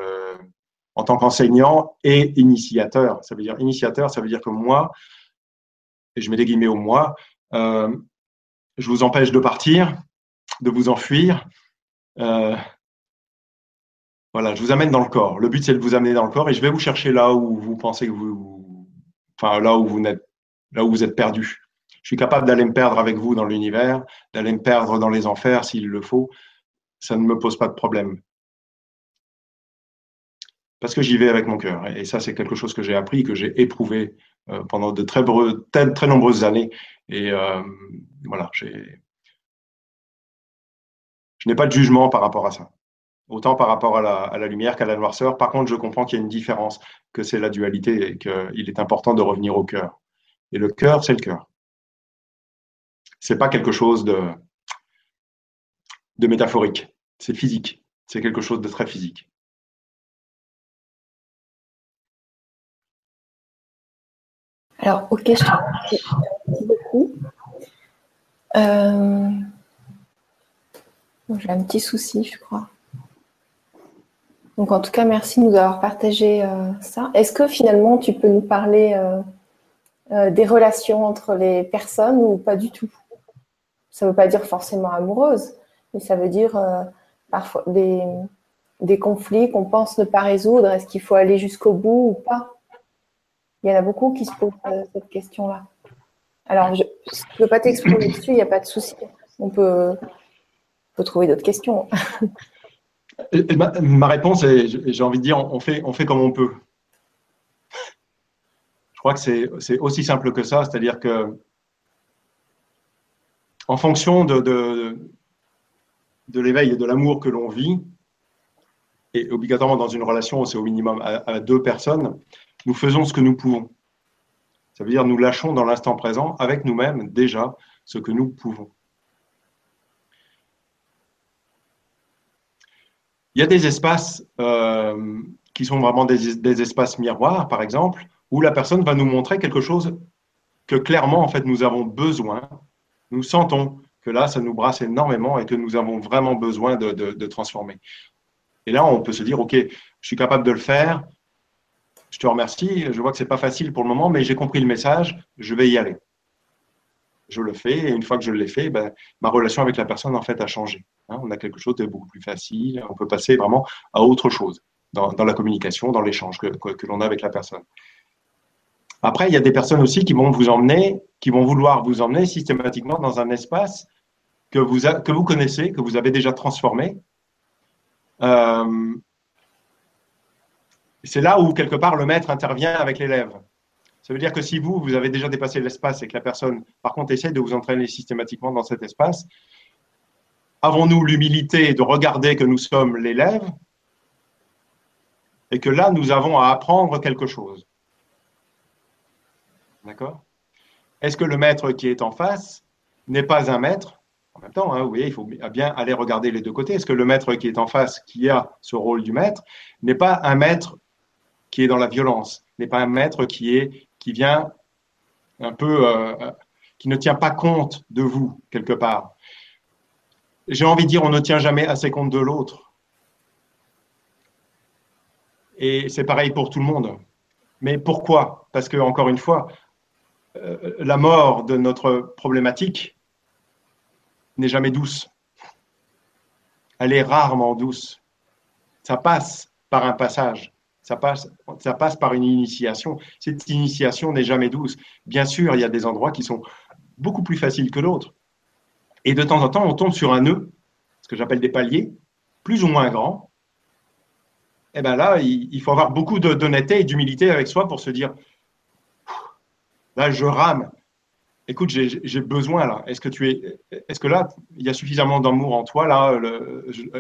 en tant qu'enseignant et initiateur, ça veut dire initiateur, ça veut dire que moi, et je mets des guillemets au moi, euh, je vous empêche de partir, de vous enfuir. Euh, voilà, je vous amène dans le corps. Le but, c'est de vous amener dans le corps et je vais vous chercher là où vous pensez que vous, enfin là où vous n'êtes, là où vous êtes perdu. Je suis capable d'aller me perdre avec vous dans l'univers, d'aller me perdre dans les enfers s'il le faut. Ça ne me pose pas de problème. Parce que j'y vais avec mon cœur. Et ça, c'est quelque chose que j'ai appris, que j'ai éprouvé euh, pendant de très, nombreuses années. Et euh, voilà, je n'ai pas de jugement par rapport à ça. Autant par rapport à la, lumière qu'à la noirceur. Par contre, je comprends qu'il y a une différence, que c'est la dualité et qu'il est important de revenir au cœur. Et le cœur, c'est le cœur. C'est pas quelque chose de, métaphorique. C'est physique. C'est quelque chose de très physique. Alors, ok, je beaucoup. Euh, J'ai un petit souci, je crois. Donc en tout cas, merci de nous avoir partagé euh, ça. Est-ce que finalement tu peux nous parler euh, euh, des relations entre les personnes ou pas du tout Ça ne veut pas dire forcément amoureuse, mais ça veut dire parfois des, des conflits qu'on pense ne pas résoudre. Est-ce qu'il faut aller jusqu'au bout ou pas? Il y en a beaucoup qui se posent cette question-là. Alors, je ne peux pas t'exprimer dessus, il n'y a pas de souci. On peut, on peut trouver d'autres questions. Ma, réponse est, j'ai envie de dire, on fait, on fait comme on peut. Je crois que c'est aussi simple que ça, c'est-à-dire que en fonction de, de, l'éveil et de l'amour que l'on vit, et obligatoirement dans une relation, c'est au minimum à, deux personnes, nous faisons ce que nous pouvons. Ça veut dire nous lâchons dans l'instant présent avec nous-mêmes déjà ce que nous pouvons. Il y a des espaces euh, qui sont vraiment des, espaces miroirs, par exemple, où la personne va nous montrer quelque chose que clairement, en fait, nous avons besoin. Nous sentons que là, ça nous brasse énormément et que nous avons vraiment besoin de, transformer. Et là, on peut se dire, OK, je suis capable de le faire. Je te remercie. Je vois que ce n'est pas facile pour le moment, mais j'ai compris le message. Je vais y aller. Je le fais. Et une fois que je l'ai fait, ben, ma relation avec la personne, en fait, a changé. Hein, on a quelque chose de beaucoup plus facile. On peut passer vraiment à autre chose dans, la communication, dans l'échange que, l'on a avec la personne. Après, il y a des personnes aussi qui vont vous emmener, qui vont vouloir vous emmener systématiquement dans un espace que vous, que vous connaissez, que vous avez déjà transformé. Euh, c'est là où, quelque part, le maître intervient avec l'élève. Ça veut dire que si vous, vous avez déjà dépassé l'espace et que la personne, par contre, essaie de vous entraîner systématiquement dans cet espace, avons-nous l'humilité de regarder que nous sommes l'élève et que là, nous avons à apprendre quelque chose? D'accord? Est-ce que le maître qui est en face n'est pas un maître? En même temps, hein, vous voyez, il faut bien aller regarder les deux côtés. Est-ce que le maître qui est en face, qui a ce rôle du maître, n'est pas un maître qui est dans la violence, n'est pas un maître qui, vient un peu, euh, euh, qui ne tient pas compte de vous quelque part? J'ai envie de dire, on ne tient jamais assez compte de l'autre. Et c'est pareil pour tout le monde. Mais pourquoi? Parce que, encore une fois, la mort de notre problématique n'est jamais douce. Elle est rarement douce. Ça passe par un passage. Ça passe, ça passe par une initiation. Cette initiation n'est jamais douce. Bien sûr, il y a des endroits qui sont beaucoup plus faciles que d'autres. Et de temps en temps, on tombe sur un nœud, ce que j'appelle des paliers, plus ou moins grands. Et eh bien là, il, faut avoir beaucoup d'honnêteté et d'humilité avec soi pour se dire, là, je rame. Écoute, j'ai besoin là. Est-ce que tu es, est-ce que là, il y a suffisamment d'amour en toi là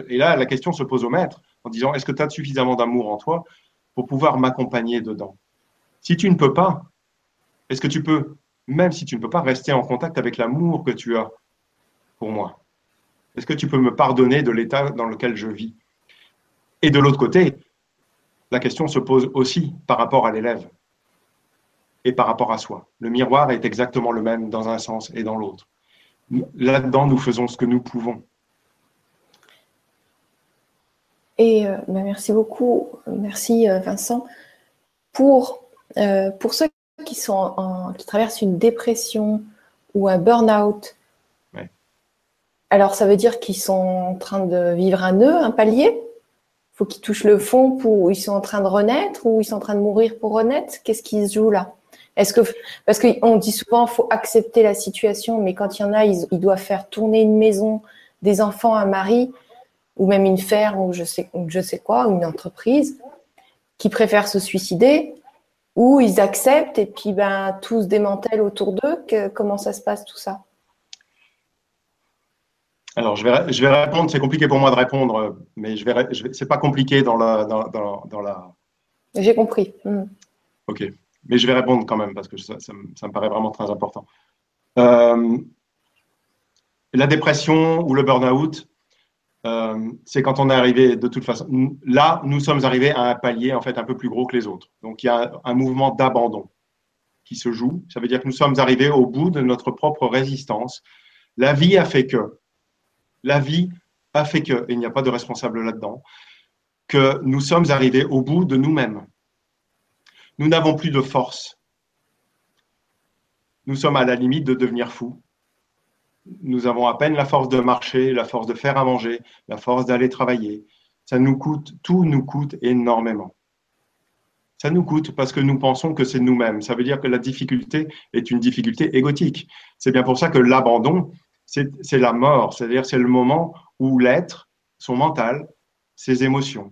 Et là, la question se pose au maître en disant, est-ce que tu as suffisamment d'amour en toi pour pouvoir m'accompagner dedans? Si tu ne peux pas, est-ce que tu peux, même si tu ne peux pas, rester en contact avec l'amour que tu as pour moi? Est-ce que tu peux me pardonner de l'état dans lequel je vis? Et de l'autre côté, la question se pose aussi par rapport à l'élève et par rapport à soi. Le miroir est exactement le même dans un sens et dans l'autre. Là-dedans, nous faisons ce que nous pouvons. Et euh, bah, merci beaucoup, merci euh, Vincent. Pour, euh, pour ceux qui, sont qui traversent une dépression ou un burn-out alors, ça veut dire qu'ils sont en train de vivre un nœud, un palier? Il faut qu'ils touchent le fond pour ils sont en train de renaître ou ils sont en train de mourir pour renaître? Qu'est-ce qui se joue là? Est-ce que parce qu'on dit souvent faut accepter la situation, mais quand il y en a, ils, doivent faire tourner une maison, des enfants, un mari, ou même une ferme ou je sais je sais quoi, une entreprise, qui préfèrent se suicider, ou ils acceptent et puis ben tout se démantèle autour d'eux. comment ça se passe tout ça? Alors, je vais, je vais répondre. C'est compliqué pour moi de répondre, mais je vais, je c'est pas compliqué dans la. Dans, dans, la... J'ai compris. Hmm. Ok, mais je vais répondre quand même parce que ça, me, paraît vraiment très important. Euh, la dépression ou le burn-out, euh, c'est quand on est arrivé de toute façon. Là, nous sommes arrivés à un palier en fait un peu plus gros que les autres. Donc, il y a un mouvement d'abandon qui se joue. Ça veut dire que nous sommes arrivés au bout de notre propre résistance. La vie a fait que la vie a fait que, et il n'y a pas de responsable là-dedans, que nous sommes arrivés au bout de nous-mêmes. Nous n'avons plus de force. Nous sommes à la limite de devenir fous. Nous avons à peine la force de marcher, la force de faire à manger, la force d'aller travailler. Ça nous coûte, tout nous coûte énormément. Ça nous coûte parce que nous pensons que c'est nous-mêmes. Ça veut dire que la difficulté est une difficulté égotique. C'est bien pour ça que l'abandon, c'est la mort. C'est-à-dire c'est le moment où l'être, son mental, ses émotions,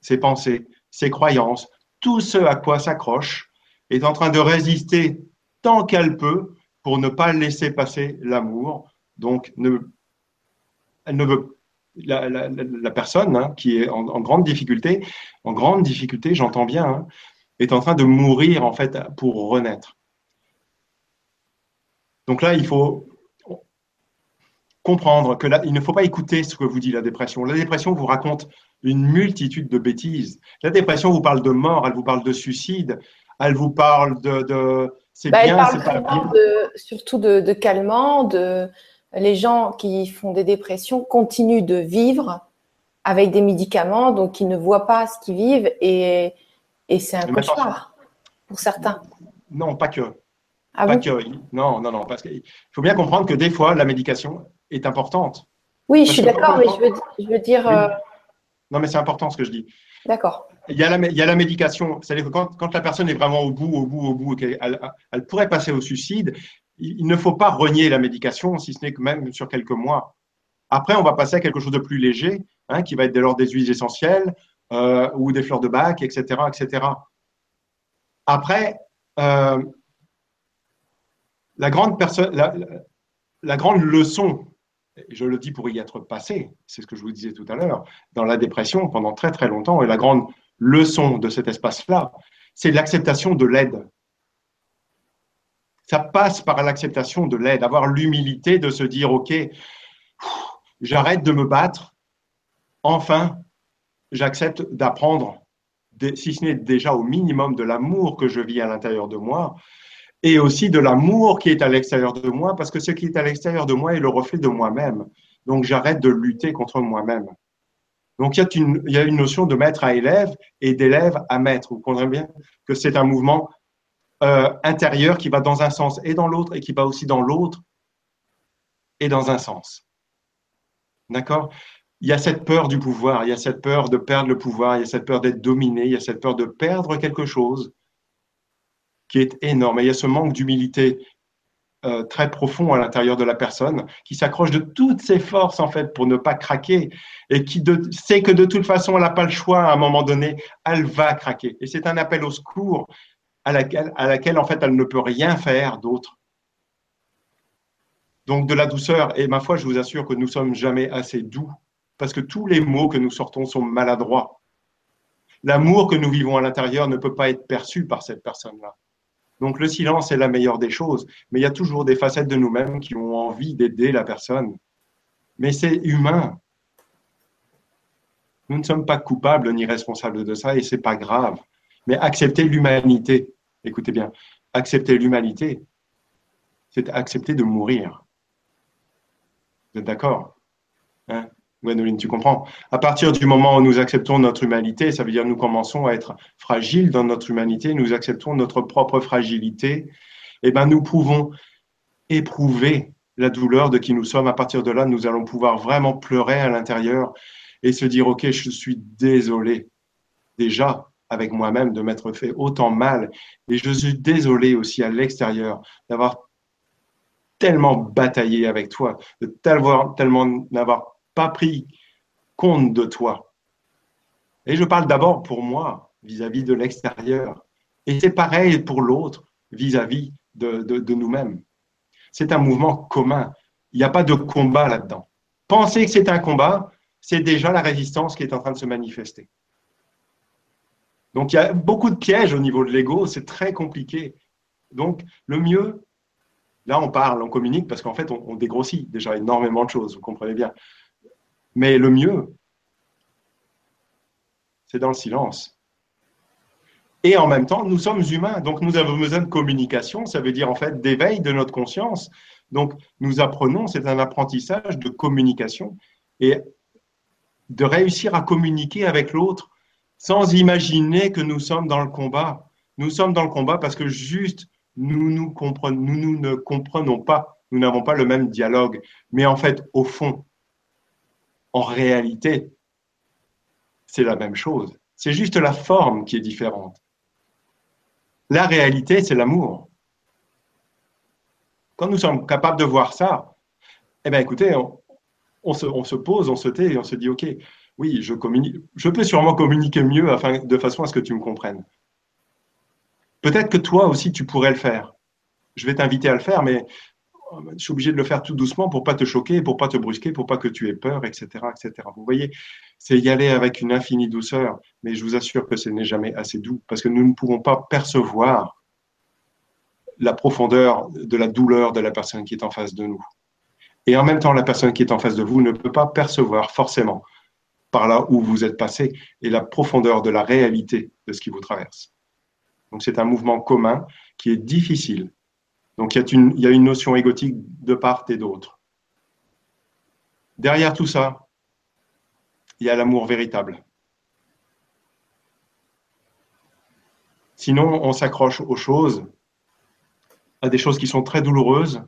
ses pensées, ses croyances, tout ce à quoi s'accroche, est en train de résister tant qu'elle peut pour ne pas laisser passer l'amour. Donc, elle ne veut la, personne hein, qui est en, grande difficulté, en grande difficulté, j'entends bien, hein, est en train de mourir en fait pour renaître. Donc là, il faut comprendre que là, il ne faut pas écouter ce que vous dit la dépression. La dépression vous raconte une multitude de bêtises. La dépression vous parle de mort, elle vous parle de suicide, elle vous parle de, c'est bah, bien, c'est pas bien. surtout de, de calmant, de les gens qui font des dépressions continuent de vivre avec des médicaments, donc ils ne voient pas ce qu'ils vivent et, c'est un cauchemar pour certains. Non, pas que. Ah pas que. Non, non, non, parce qu'il faut bien comprendre que des fois, la médication est importante. Oui, je suis d'accord, mais je veux, dire. Euh, non, mais c'est important ce que je dis. D'accord. Il y, a la, il y a la médication, c'est-à-dire que quand, quand, la personne est vraiment au bout, au bout, au bout, elle, elle pourrait passer au suicide, il ne faut pas renier la médication, si ce n'est que même sur quelques mois. Après, on va passer à quelque chose de plus léger, hein, qui va être de l'ordre des huiles essentielles euh, ou des fleurs de bac, etc. etc. Après, euh, la, grande la, grande leçon, je le dis pour y être passé, c'est ce que je vous disais tout à l'heure, dans la dépression pendant très très longtemps, et la grande leçon de cet espace-là, c'est l'acceptation de l'aide. Ça passe par l'acceptation de l'aide, avoir l'humilité de se dire, OK, j'arrête de me battre, enfin, j'accepte d'apprendre, si ce n'est déjà au minimum de l'amour que je vis à l'intérieur de moi, et aussi de l'amour qui est à l'extérieur de moi, parce que ce qui est à l'extérieur de moi est le reflet de moi-même. Donc j'arrête de lutter contre moi-même. Donc il y, a une, notion de maître à élève et d'élève à maître. Vous comprenez bien que c'est un mouvement euh, intérieur qui va dans un sens et dans l'autre et qui va aussi dans l'autre et dans un sens. D'accord? Il y a cette peur du pouvoir, il y a cette peur de perdre le pouvoir, il y a cette peur d'être dominé, il y a cette peur de perdre quelque chose qui est énorme. Et il y a ce manque d'humilité euh, très profond à l'intérieur de la personne qui s'accroche de toutes ses forces en fait pour ne pas craquer et qui sait que de toute façon elle n'a pas le choix à un moment donné, elle va craquer. Et c'est un appel au secours à laquelle, à laquelle en fait elle ne peut rien faire d'autre. Donc de la douceur, et ma foi, je vous assure que nous sommes jamais assez doux, parce que tous les mots que nous sortons sont maladroits. L'amour que nous vivons à l'intérieur ne peut pas être perçu par cette personne-là. Donc le silence est la meilleure des choses, mais il y a toujours des facettes de nous-mêmes qui ont envie d'aider la personne. Mais c'est humain. Nous ne sommes pas coupables ni responsables de ça et c'est pas grave. Mais accepter l'humanité, écoutez bien, accepter l'humanité, c'est accepter de mourir. Vous êtes d'accord hein? Gwenoline, tu comprends À partir du moment où nous acceptons notre humanité, ça veut dire nous commençons à être fragiles dans notre humanité, nous acceptons notre propre fragilité, et eh ben nous pouvons éprouver la douleur de qui nous sommes. À partir de là, nous allons pouvoir vraiment pleurer à l'intérieur et se dire, OK, je suis désolé déjà avec moi-même de m'être fait autant mal. Et je suis désolé aussi à l'extérieur d'avoir tellement bataillé avec toi, de tellement n'avoir pas pris compte de toi. Et je parle d'abord pour moi, vis-à-vis de l'extérieur. Et c'est pareil pour l'autre, vis-à-vis de, nous-mêmes. C'est un mouvement commun. Il n'y a pas de combat là-dedans. Penser que c'est un combat, c'est déjà la résistance qui est en train de se manifester. Donc il y a beaucoup de pièges au niveau de l'ego, c'est très compliqué. Donc le mieux, là on parle, on communique parce qu'en fait on, dégrossit déjà énormément de choses, vous comprenez bien. Mais le mieux, c'est dans le silence. Et en même temps, nous sommes humains, donc nous avons besoin de communication, ça veut dire en fait d'éveil de notre conscience. Donc nous apprenons, c'est un apprentissage de communication. Et de réussir à communiquer avec l'autre sans imaginer que nous sommes dans le combat. Nous sommes dans le combat parce que juste nous, nous, ne comprenons pas, nous n'avons pas le même dialogue. Mais en fait, au fond, en réalité, c'est la même chose. C'est juste la forme qui est différente. La réalité, c'est l'amour. Quand nous sommes capables de voir ça, eh bien écoutez, on, se, pose, on se tait et on se dit, OK, oui, je, communique, je peux sûrement communiquer mieux afin, de façon à ce que tu me comprennes. Peut-être que toi aussi, tu pourrais le faire. Je vais t'inviter à le faire, mais je suis obligé de le faire tout doucement pour pas te choquer, pour pas te brusquer, pour pas que tu aies peur, etc., etc. Vous voyez, c'est y aller avec une infinie douceur, mais je vous assure que ce n'est jamais assez doux parce que nous ne pouvons pas percevoir la profondeur de la douleur de la personne qui est en face de nous. Et en même temps, la personne qui est en face de vous ne peut pas percevoir forcément par là où vous êtes passé et la profondeur de la réalité de ce qui vous traverse. Donc c'est un mouvement commun qui est difficile. Donc il y, a une, il y a une notion égotique de part et d'autre. Derrière tout ça, il y a l'amour véritable. Sinon, on s'accroche aux choses à des choses qui sont très douloureuses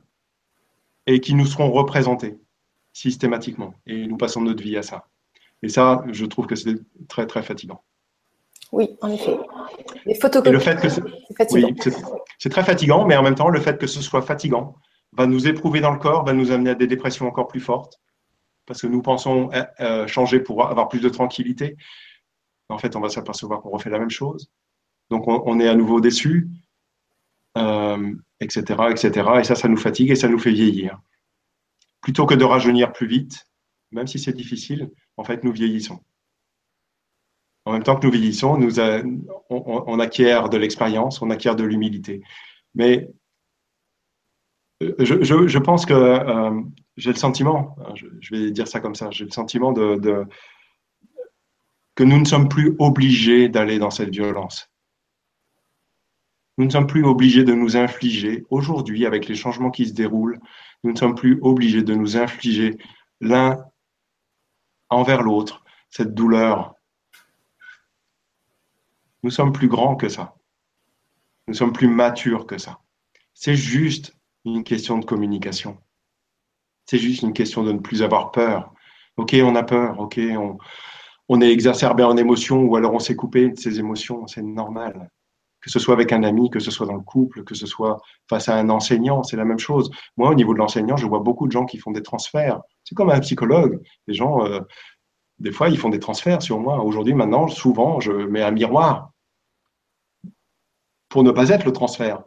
et qui nous seront représentées systématiquement. Et nous passons notre vie à ça. Et ça, je trouve que c'est très, très fatigant. Oui, en effet. Les photocopies, le fait que c'est, oui, c'est très fatigant, mais en même temps, le fait que ce soit fatigant va nous éprouver dans le corps, va nous amener à des dépressions encore plus fortes, parce que nous pensons euh, euh, changer pour avoir plus de tranquillité. En fait, on va s'apercevoir qu'on refait la même chose. Donc, on, est à nouveau déçu etc., euh, etc. Et ça, ça nous fatigue et ça nous fait vieillir. Plutôt que de rajeunir plus vite, même si c'est difficile, en fait, nous vieillissons. En même temps que nous vieillissons, nous on, acquiert de l'expérience, on acquiert de l'humilité. Mais euh, je, pense que euh, j'ai le sentiment, hein, je, vais dire ça comme ça, j'ai le sentiment de, que nous ne sommes plus obligés d'aller dans cette violence. Nous ne sommes plus obligés de nous infliger, aujourd'hui, avec les changements qui se déroulent, nous ne sommes plus obligés de nous infliger l'un envers l'autre cette douleur. Nous sommes plus grands que ça. Nous sommes plus matures que ça. C'est juste une question de communication. C'est juste une question de ne plus avoir peur. Ok, on a peur. Ok, on, on est exacerbé en émotion ou alors on s'est coupé de ses émotions. C'est normal que ce soit avec un ami, que ce soit dans le couple, que ce soit face à un enseignant, c'est la même chose. Moi, au niveau de l'enseignant, je vois beaucoup de gens qui font des transferts. C'est comme un psychologue. Les gens, euh, des fois, ils font des transferts sur moi. Aujourd'hui, maintenant, souvent, je mets un miroir pour ne pas être le transfert.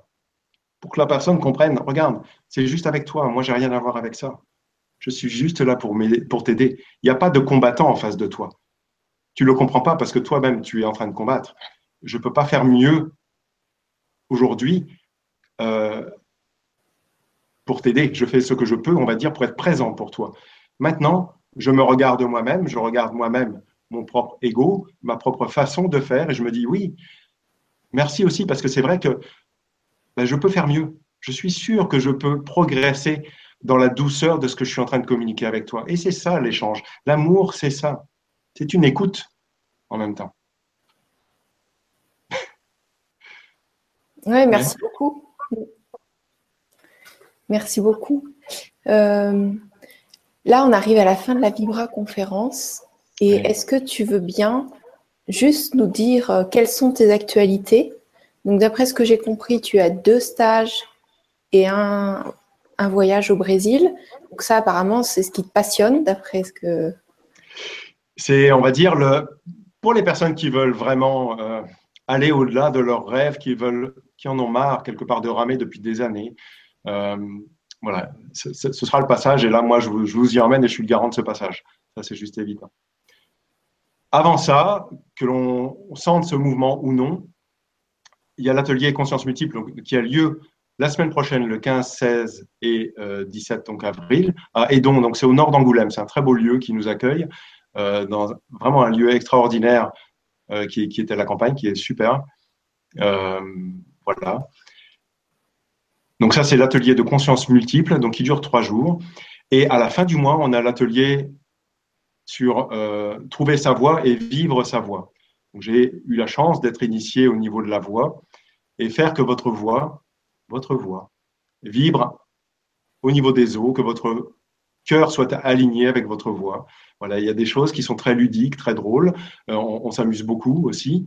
Pour que la personne comprenne, regarde, c'est juste avec toi, moi, j'ai rien à voir avec ça. Je suis juste là pour t'aider. Il n'y a pas de combattant en face de toi. Tu ne le comprends pas parce que toi-même, tu es en train de combattre. Je ne peux pas faire mieux aujourd'hui euh, pour t'aider. Je fais ce que je peux, on va dire, pour être présent pour toi. Maintenant, je me regarde moi-même, je regarde moi-même mon propre ego, ma propre façon de faire, et je me dis oui, merci aussi, parce que c'est vrai que ben, je peux faire mieux. Je suis sûr que je peux progresser dans la douceur de ce que je suis en train de communiquer avec toi. Et c'est ça l'échange. L'amour, c'est ça. C'est une écoute en même temps. Oui, merci beaucoup. Merci beaucoup. Euh, là, on arrive à la fin de la Vibra conférence. Et est-ce que tu veux bien juste nous dire euh, quelles sont tes actualités Donc, d'après ce que j'ai compris, tu as deux stages et un, voyage au Brésil. Donc, ça, apparemment, c'est ce qui te passionne, d'après ce que. C'est, on va dire, le, pour les personnes qui veulent vraiment euh, aller au-delà de leurs rêves, qui qui en ont marre quelque part de ramer depuis des années. Euh, voilà, ce, sera le passage. Et là, moi, je vous, y emmène et je suis le garant de ce passage. Ça, c'est juste évident. Avant ça, que l'on sente ce mouvement ou non, il y a l'atelier Conscience Multiple qui a lieu la semaine prochaine, le 15, 16 et 17 euh, donc avril, à Edon. Donc, c'est au nord d'Angoulême. C'est un très beau lieu qui nous accueille, euh, dans vraiment un lieu extraordinaire qui, qui, est à la campagne, qui est super. Voilà. Donc ça, c'est l'atelier de conscience multiple, donc qui dure trois jours. Et à la fin du mois, on a l'atelier sur trouver sa voix et vivre sa voix. J'ai eu la chance d'être initié au niveau de la voix et faire que votre voix, votre voix, vibre au niveau des os, que votre cœur soit aligné avec votre voix. Voilà, il y a des choses qui sont très ludiques, très drôles. Euh, on, s'amuse beaucoup aussi.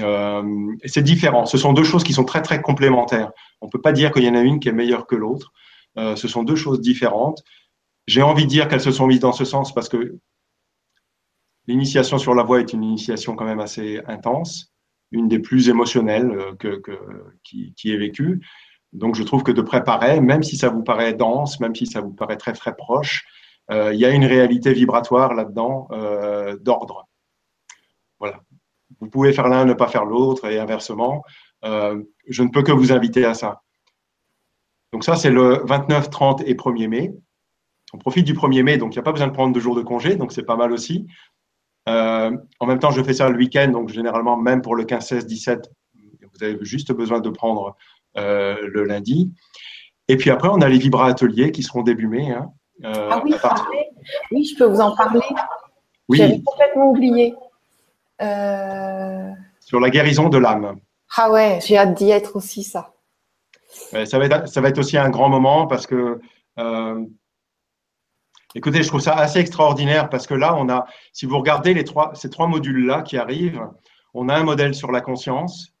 Euh, c'est différent. Ce sont deux choses qui sont très très complémentaires. On ne peut pas dire qu'il y en a une qui est meilleure que l'autre. Euh, ce sont deux choses différentes. J'ai envie de dire qu'elles se sont mises dans ce sens parce que l'initiation sur la voix est une initiation quand même assez intense, une des plus émotionnelles que, qui, est vécue. Donc je trouve que de préparer, même si ça vous paraît dense, même si ça vous paraît très très proche, euh, il y a une réalité vibratoire là-dedans euh, d'ordre. Voilà. Vous pouvez faire l'un, ne pas faire l'autre et inversement. Euh, je ne peux que vous inviter à ça. Donc ça, c'est le 29, 30 et 1er mai. On profite du 1er mai, donc il n'y a pas besoin de prendre deux jours de congé, donc c'est pas mal aussi. En même temps, je fais ça le week-end, donc généralement, même pour le 15, 16, 17, vous avez juste besoin de prendre le lundi. Et puis après, on a les Vibra Ateliers qui seront début mai. Hein. Euh, ah oui, oui, je peux vous en parler. Oui. J'avais complètement oublié. Euh, Sur la guérison de l'âme. Ah ouais, j'ai hâte d'y être aussi, ça. ça, va être, ça va être aussi un grand moment parce que, euh, écoutez, je trouve ça assez extraordinaire parce que là, on a, si vous regardez les trois, ces trois modules-là qui arrivent, on a un modèle sur la conscience,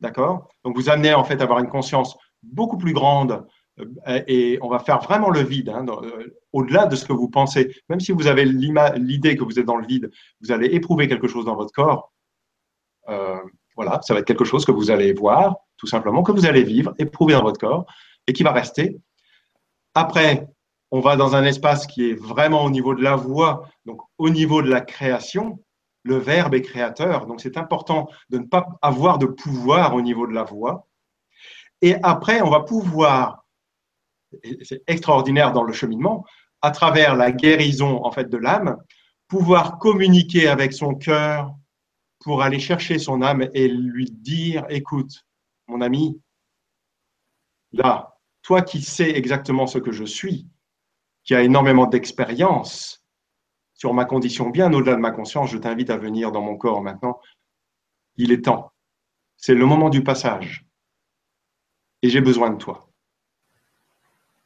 d'accord? Donc, vous amenez en fait à avoir une conscience beaucoup plus grande euh, et on va faire vraiment le vide, hein, euh, au-delà de ce que vous pensez. Même si vous avez l'idée que vous êtes dans le vide, vous allez éprouver quelque chose dans votre corps. Euh, voilà, ça va être quelque chose que vous allez voir, tout simplement, que vous allez vivre, éprouver dans votre corps, et qui va rester. Après, on va dans un espace qui est vraiment au niveau de la voix, donc au niveau de la création. Le verbe est créateur, donc c'est important de ne pas avoir de pouvoir au niveau de la voix. Et après, on va pouvoir c'est extraordinaire dans le cheminement, à travers la guérison en fait de l'âme, pouvoir communiquer avec son cœur pour aller chercher son âme et lui dire écoute, mon ami, là, toi qui sais exactement ce que je suis, qui a énormément d'expérience sur ma condition bien au-delà de ma conscience, je t'invite à venir dans mon corps maintenant. Il est temps. C'est le moment du passage. Et j'ai besoin de toi.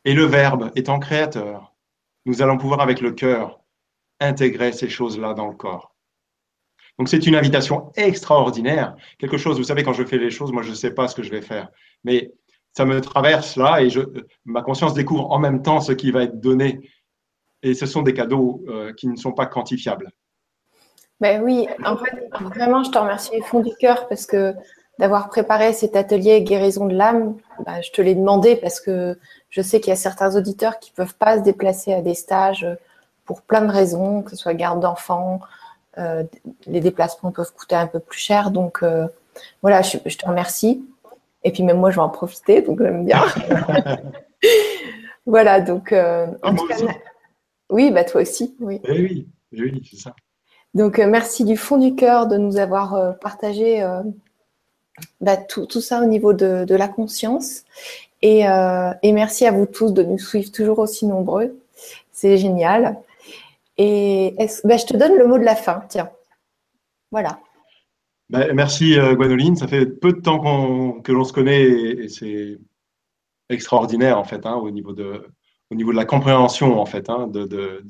Et le Verbe étant créateur, nous allons pouvoir avec le cœur intégrer ces choses-là dans le corps. Donc c'est une invitation extraordinaire, quelque chose, vous savez, quand je fais les choses, moi je ne sais pas ce que je vais faire, mais ça me traverse là et je, ma conscience découvre en même temps ce qui va être donné. Et ce sont des cadeaux euh, qui ne sont pas quantifiables. Ben oui, en fait, vraiment, je te remercie du fond du cœur parce que d'avoir préparé cet atelier guérison de l'âme, ben, je te l'ai demandé parce que je sais qu'il y a certains auditeurs qui ne peuvent pas se déplacer à des stages pour plein de raisons, que ce soit garde d'enfants, euh, les déplacements peuvent coûter un peu plus cher. Donc euh, voilà, je, te remercie. Et puis même moi, je vais en profiter, donc j'aime bien. voilà, donc euh, en tout cas, oui, bah toi aussi, oui. Eh oui, oui, c'est ça. Donc merci du fond du cœur de nous avoir partagé bah, tout, ça au niveau de, de la conscience. Euh, et, merci à vous tous de nous suivre toujours aussi nombreux. C'est génial. Et ben, je te donne le mot de la fin. Tiens. Voilà. Ben, merci euh. Ça fait peu de temps que l'on se connaît et, c'est extraordinaire en fait hein, au, niveau de, au niveau de la compréhension en fait hein, de,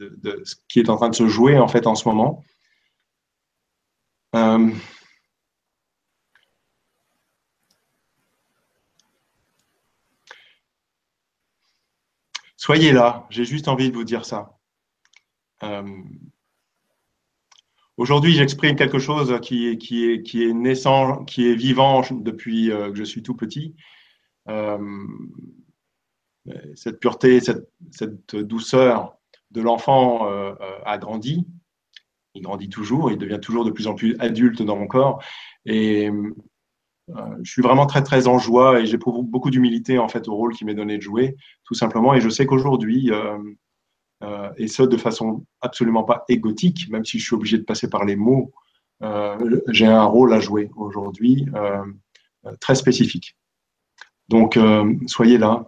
ce qui est en train de se jouer en fait en ce moment. Euh, Soyez là, j'ai juste envie de vous dire ça. Euh, aujourd'hui, j'exprime quelque chose qui est, qui, est, qui est naissant, qui est vivant depuis euh, que je suis tout petit. Euh, cette pureté, cette, cette douceur de l'enfant a grandi. Il grandit toujours, il devient toujours de plus en plus adulte dans mon corps. Et euh, je suis vraiment très très en joie et j'ai beaucoup d'humilité en fait au rôle qui m'est donné de jouer, tout simplement. Et je sais qu'aujourd'hui, euh, euh, euh, et ce, de façon absolument pas égotique, même si je suis obligé de passer par les mots. Euh, j'ai un rôle à jouer aujourd'hui euh, très spécifique. Donc, soyez là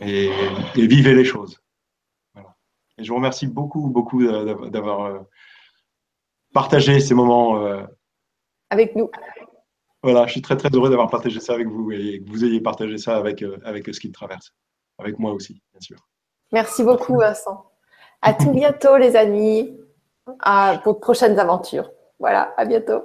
et, et vivez les choses. Et je vous remercie beaucoup, beaucoup d'avoir partagé ces moments avec nous. Voilà, je suis très, très heureux d'avoir partagé ça avec vous et que vous ayez partagé ça avec, avec ce qui traverse, avec moi aussi, bien sûr. Merci beaucoup, Vincent. À tout bientôt, les amis, à, pour de prochaines aventures. Voilà, à bientôt.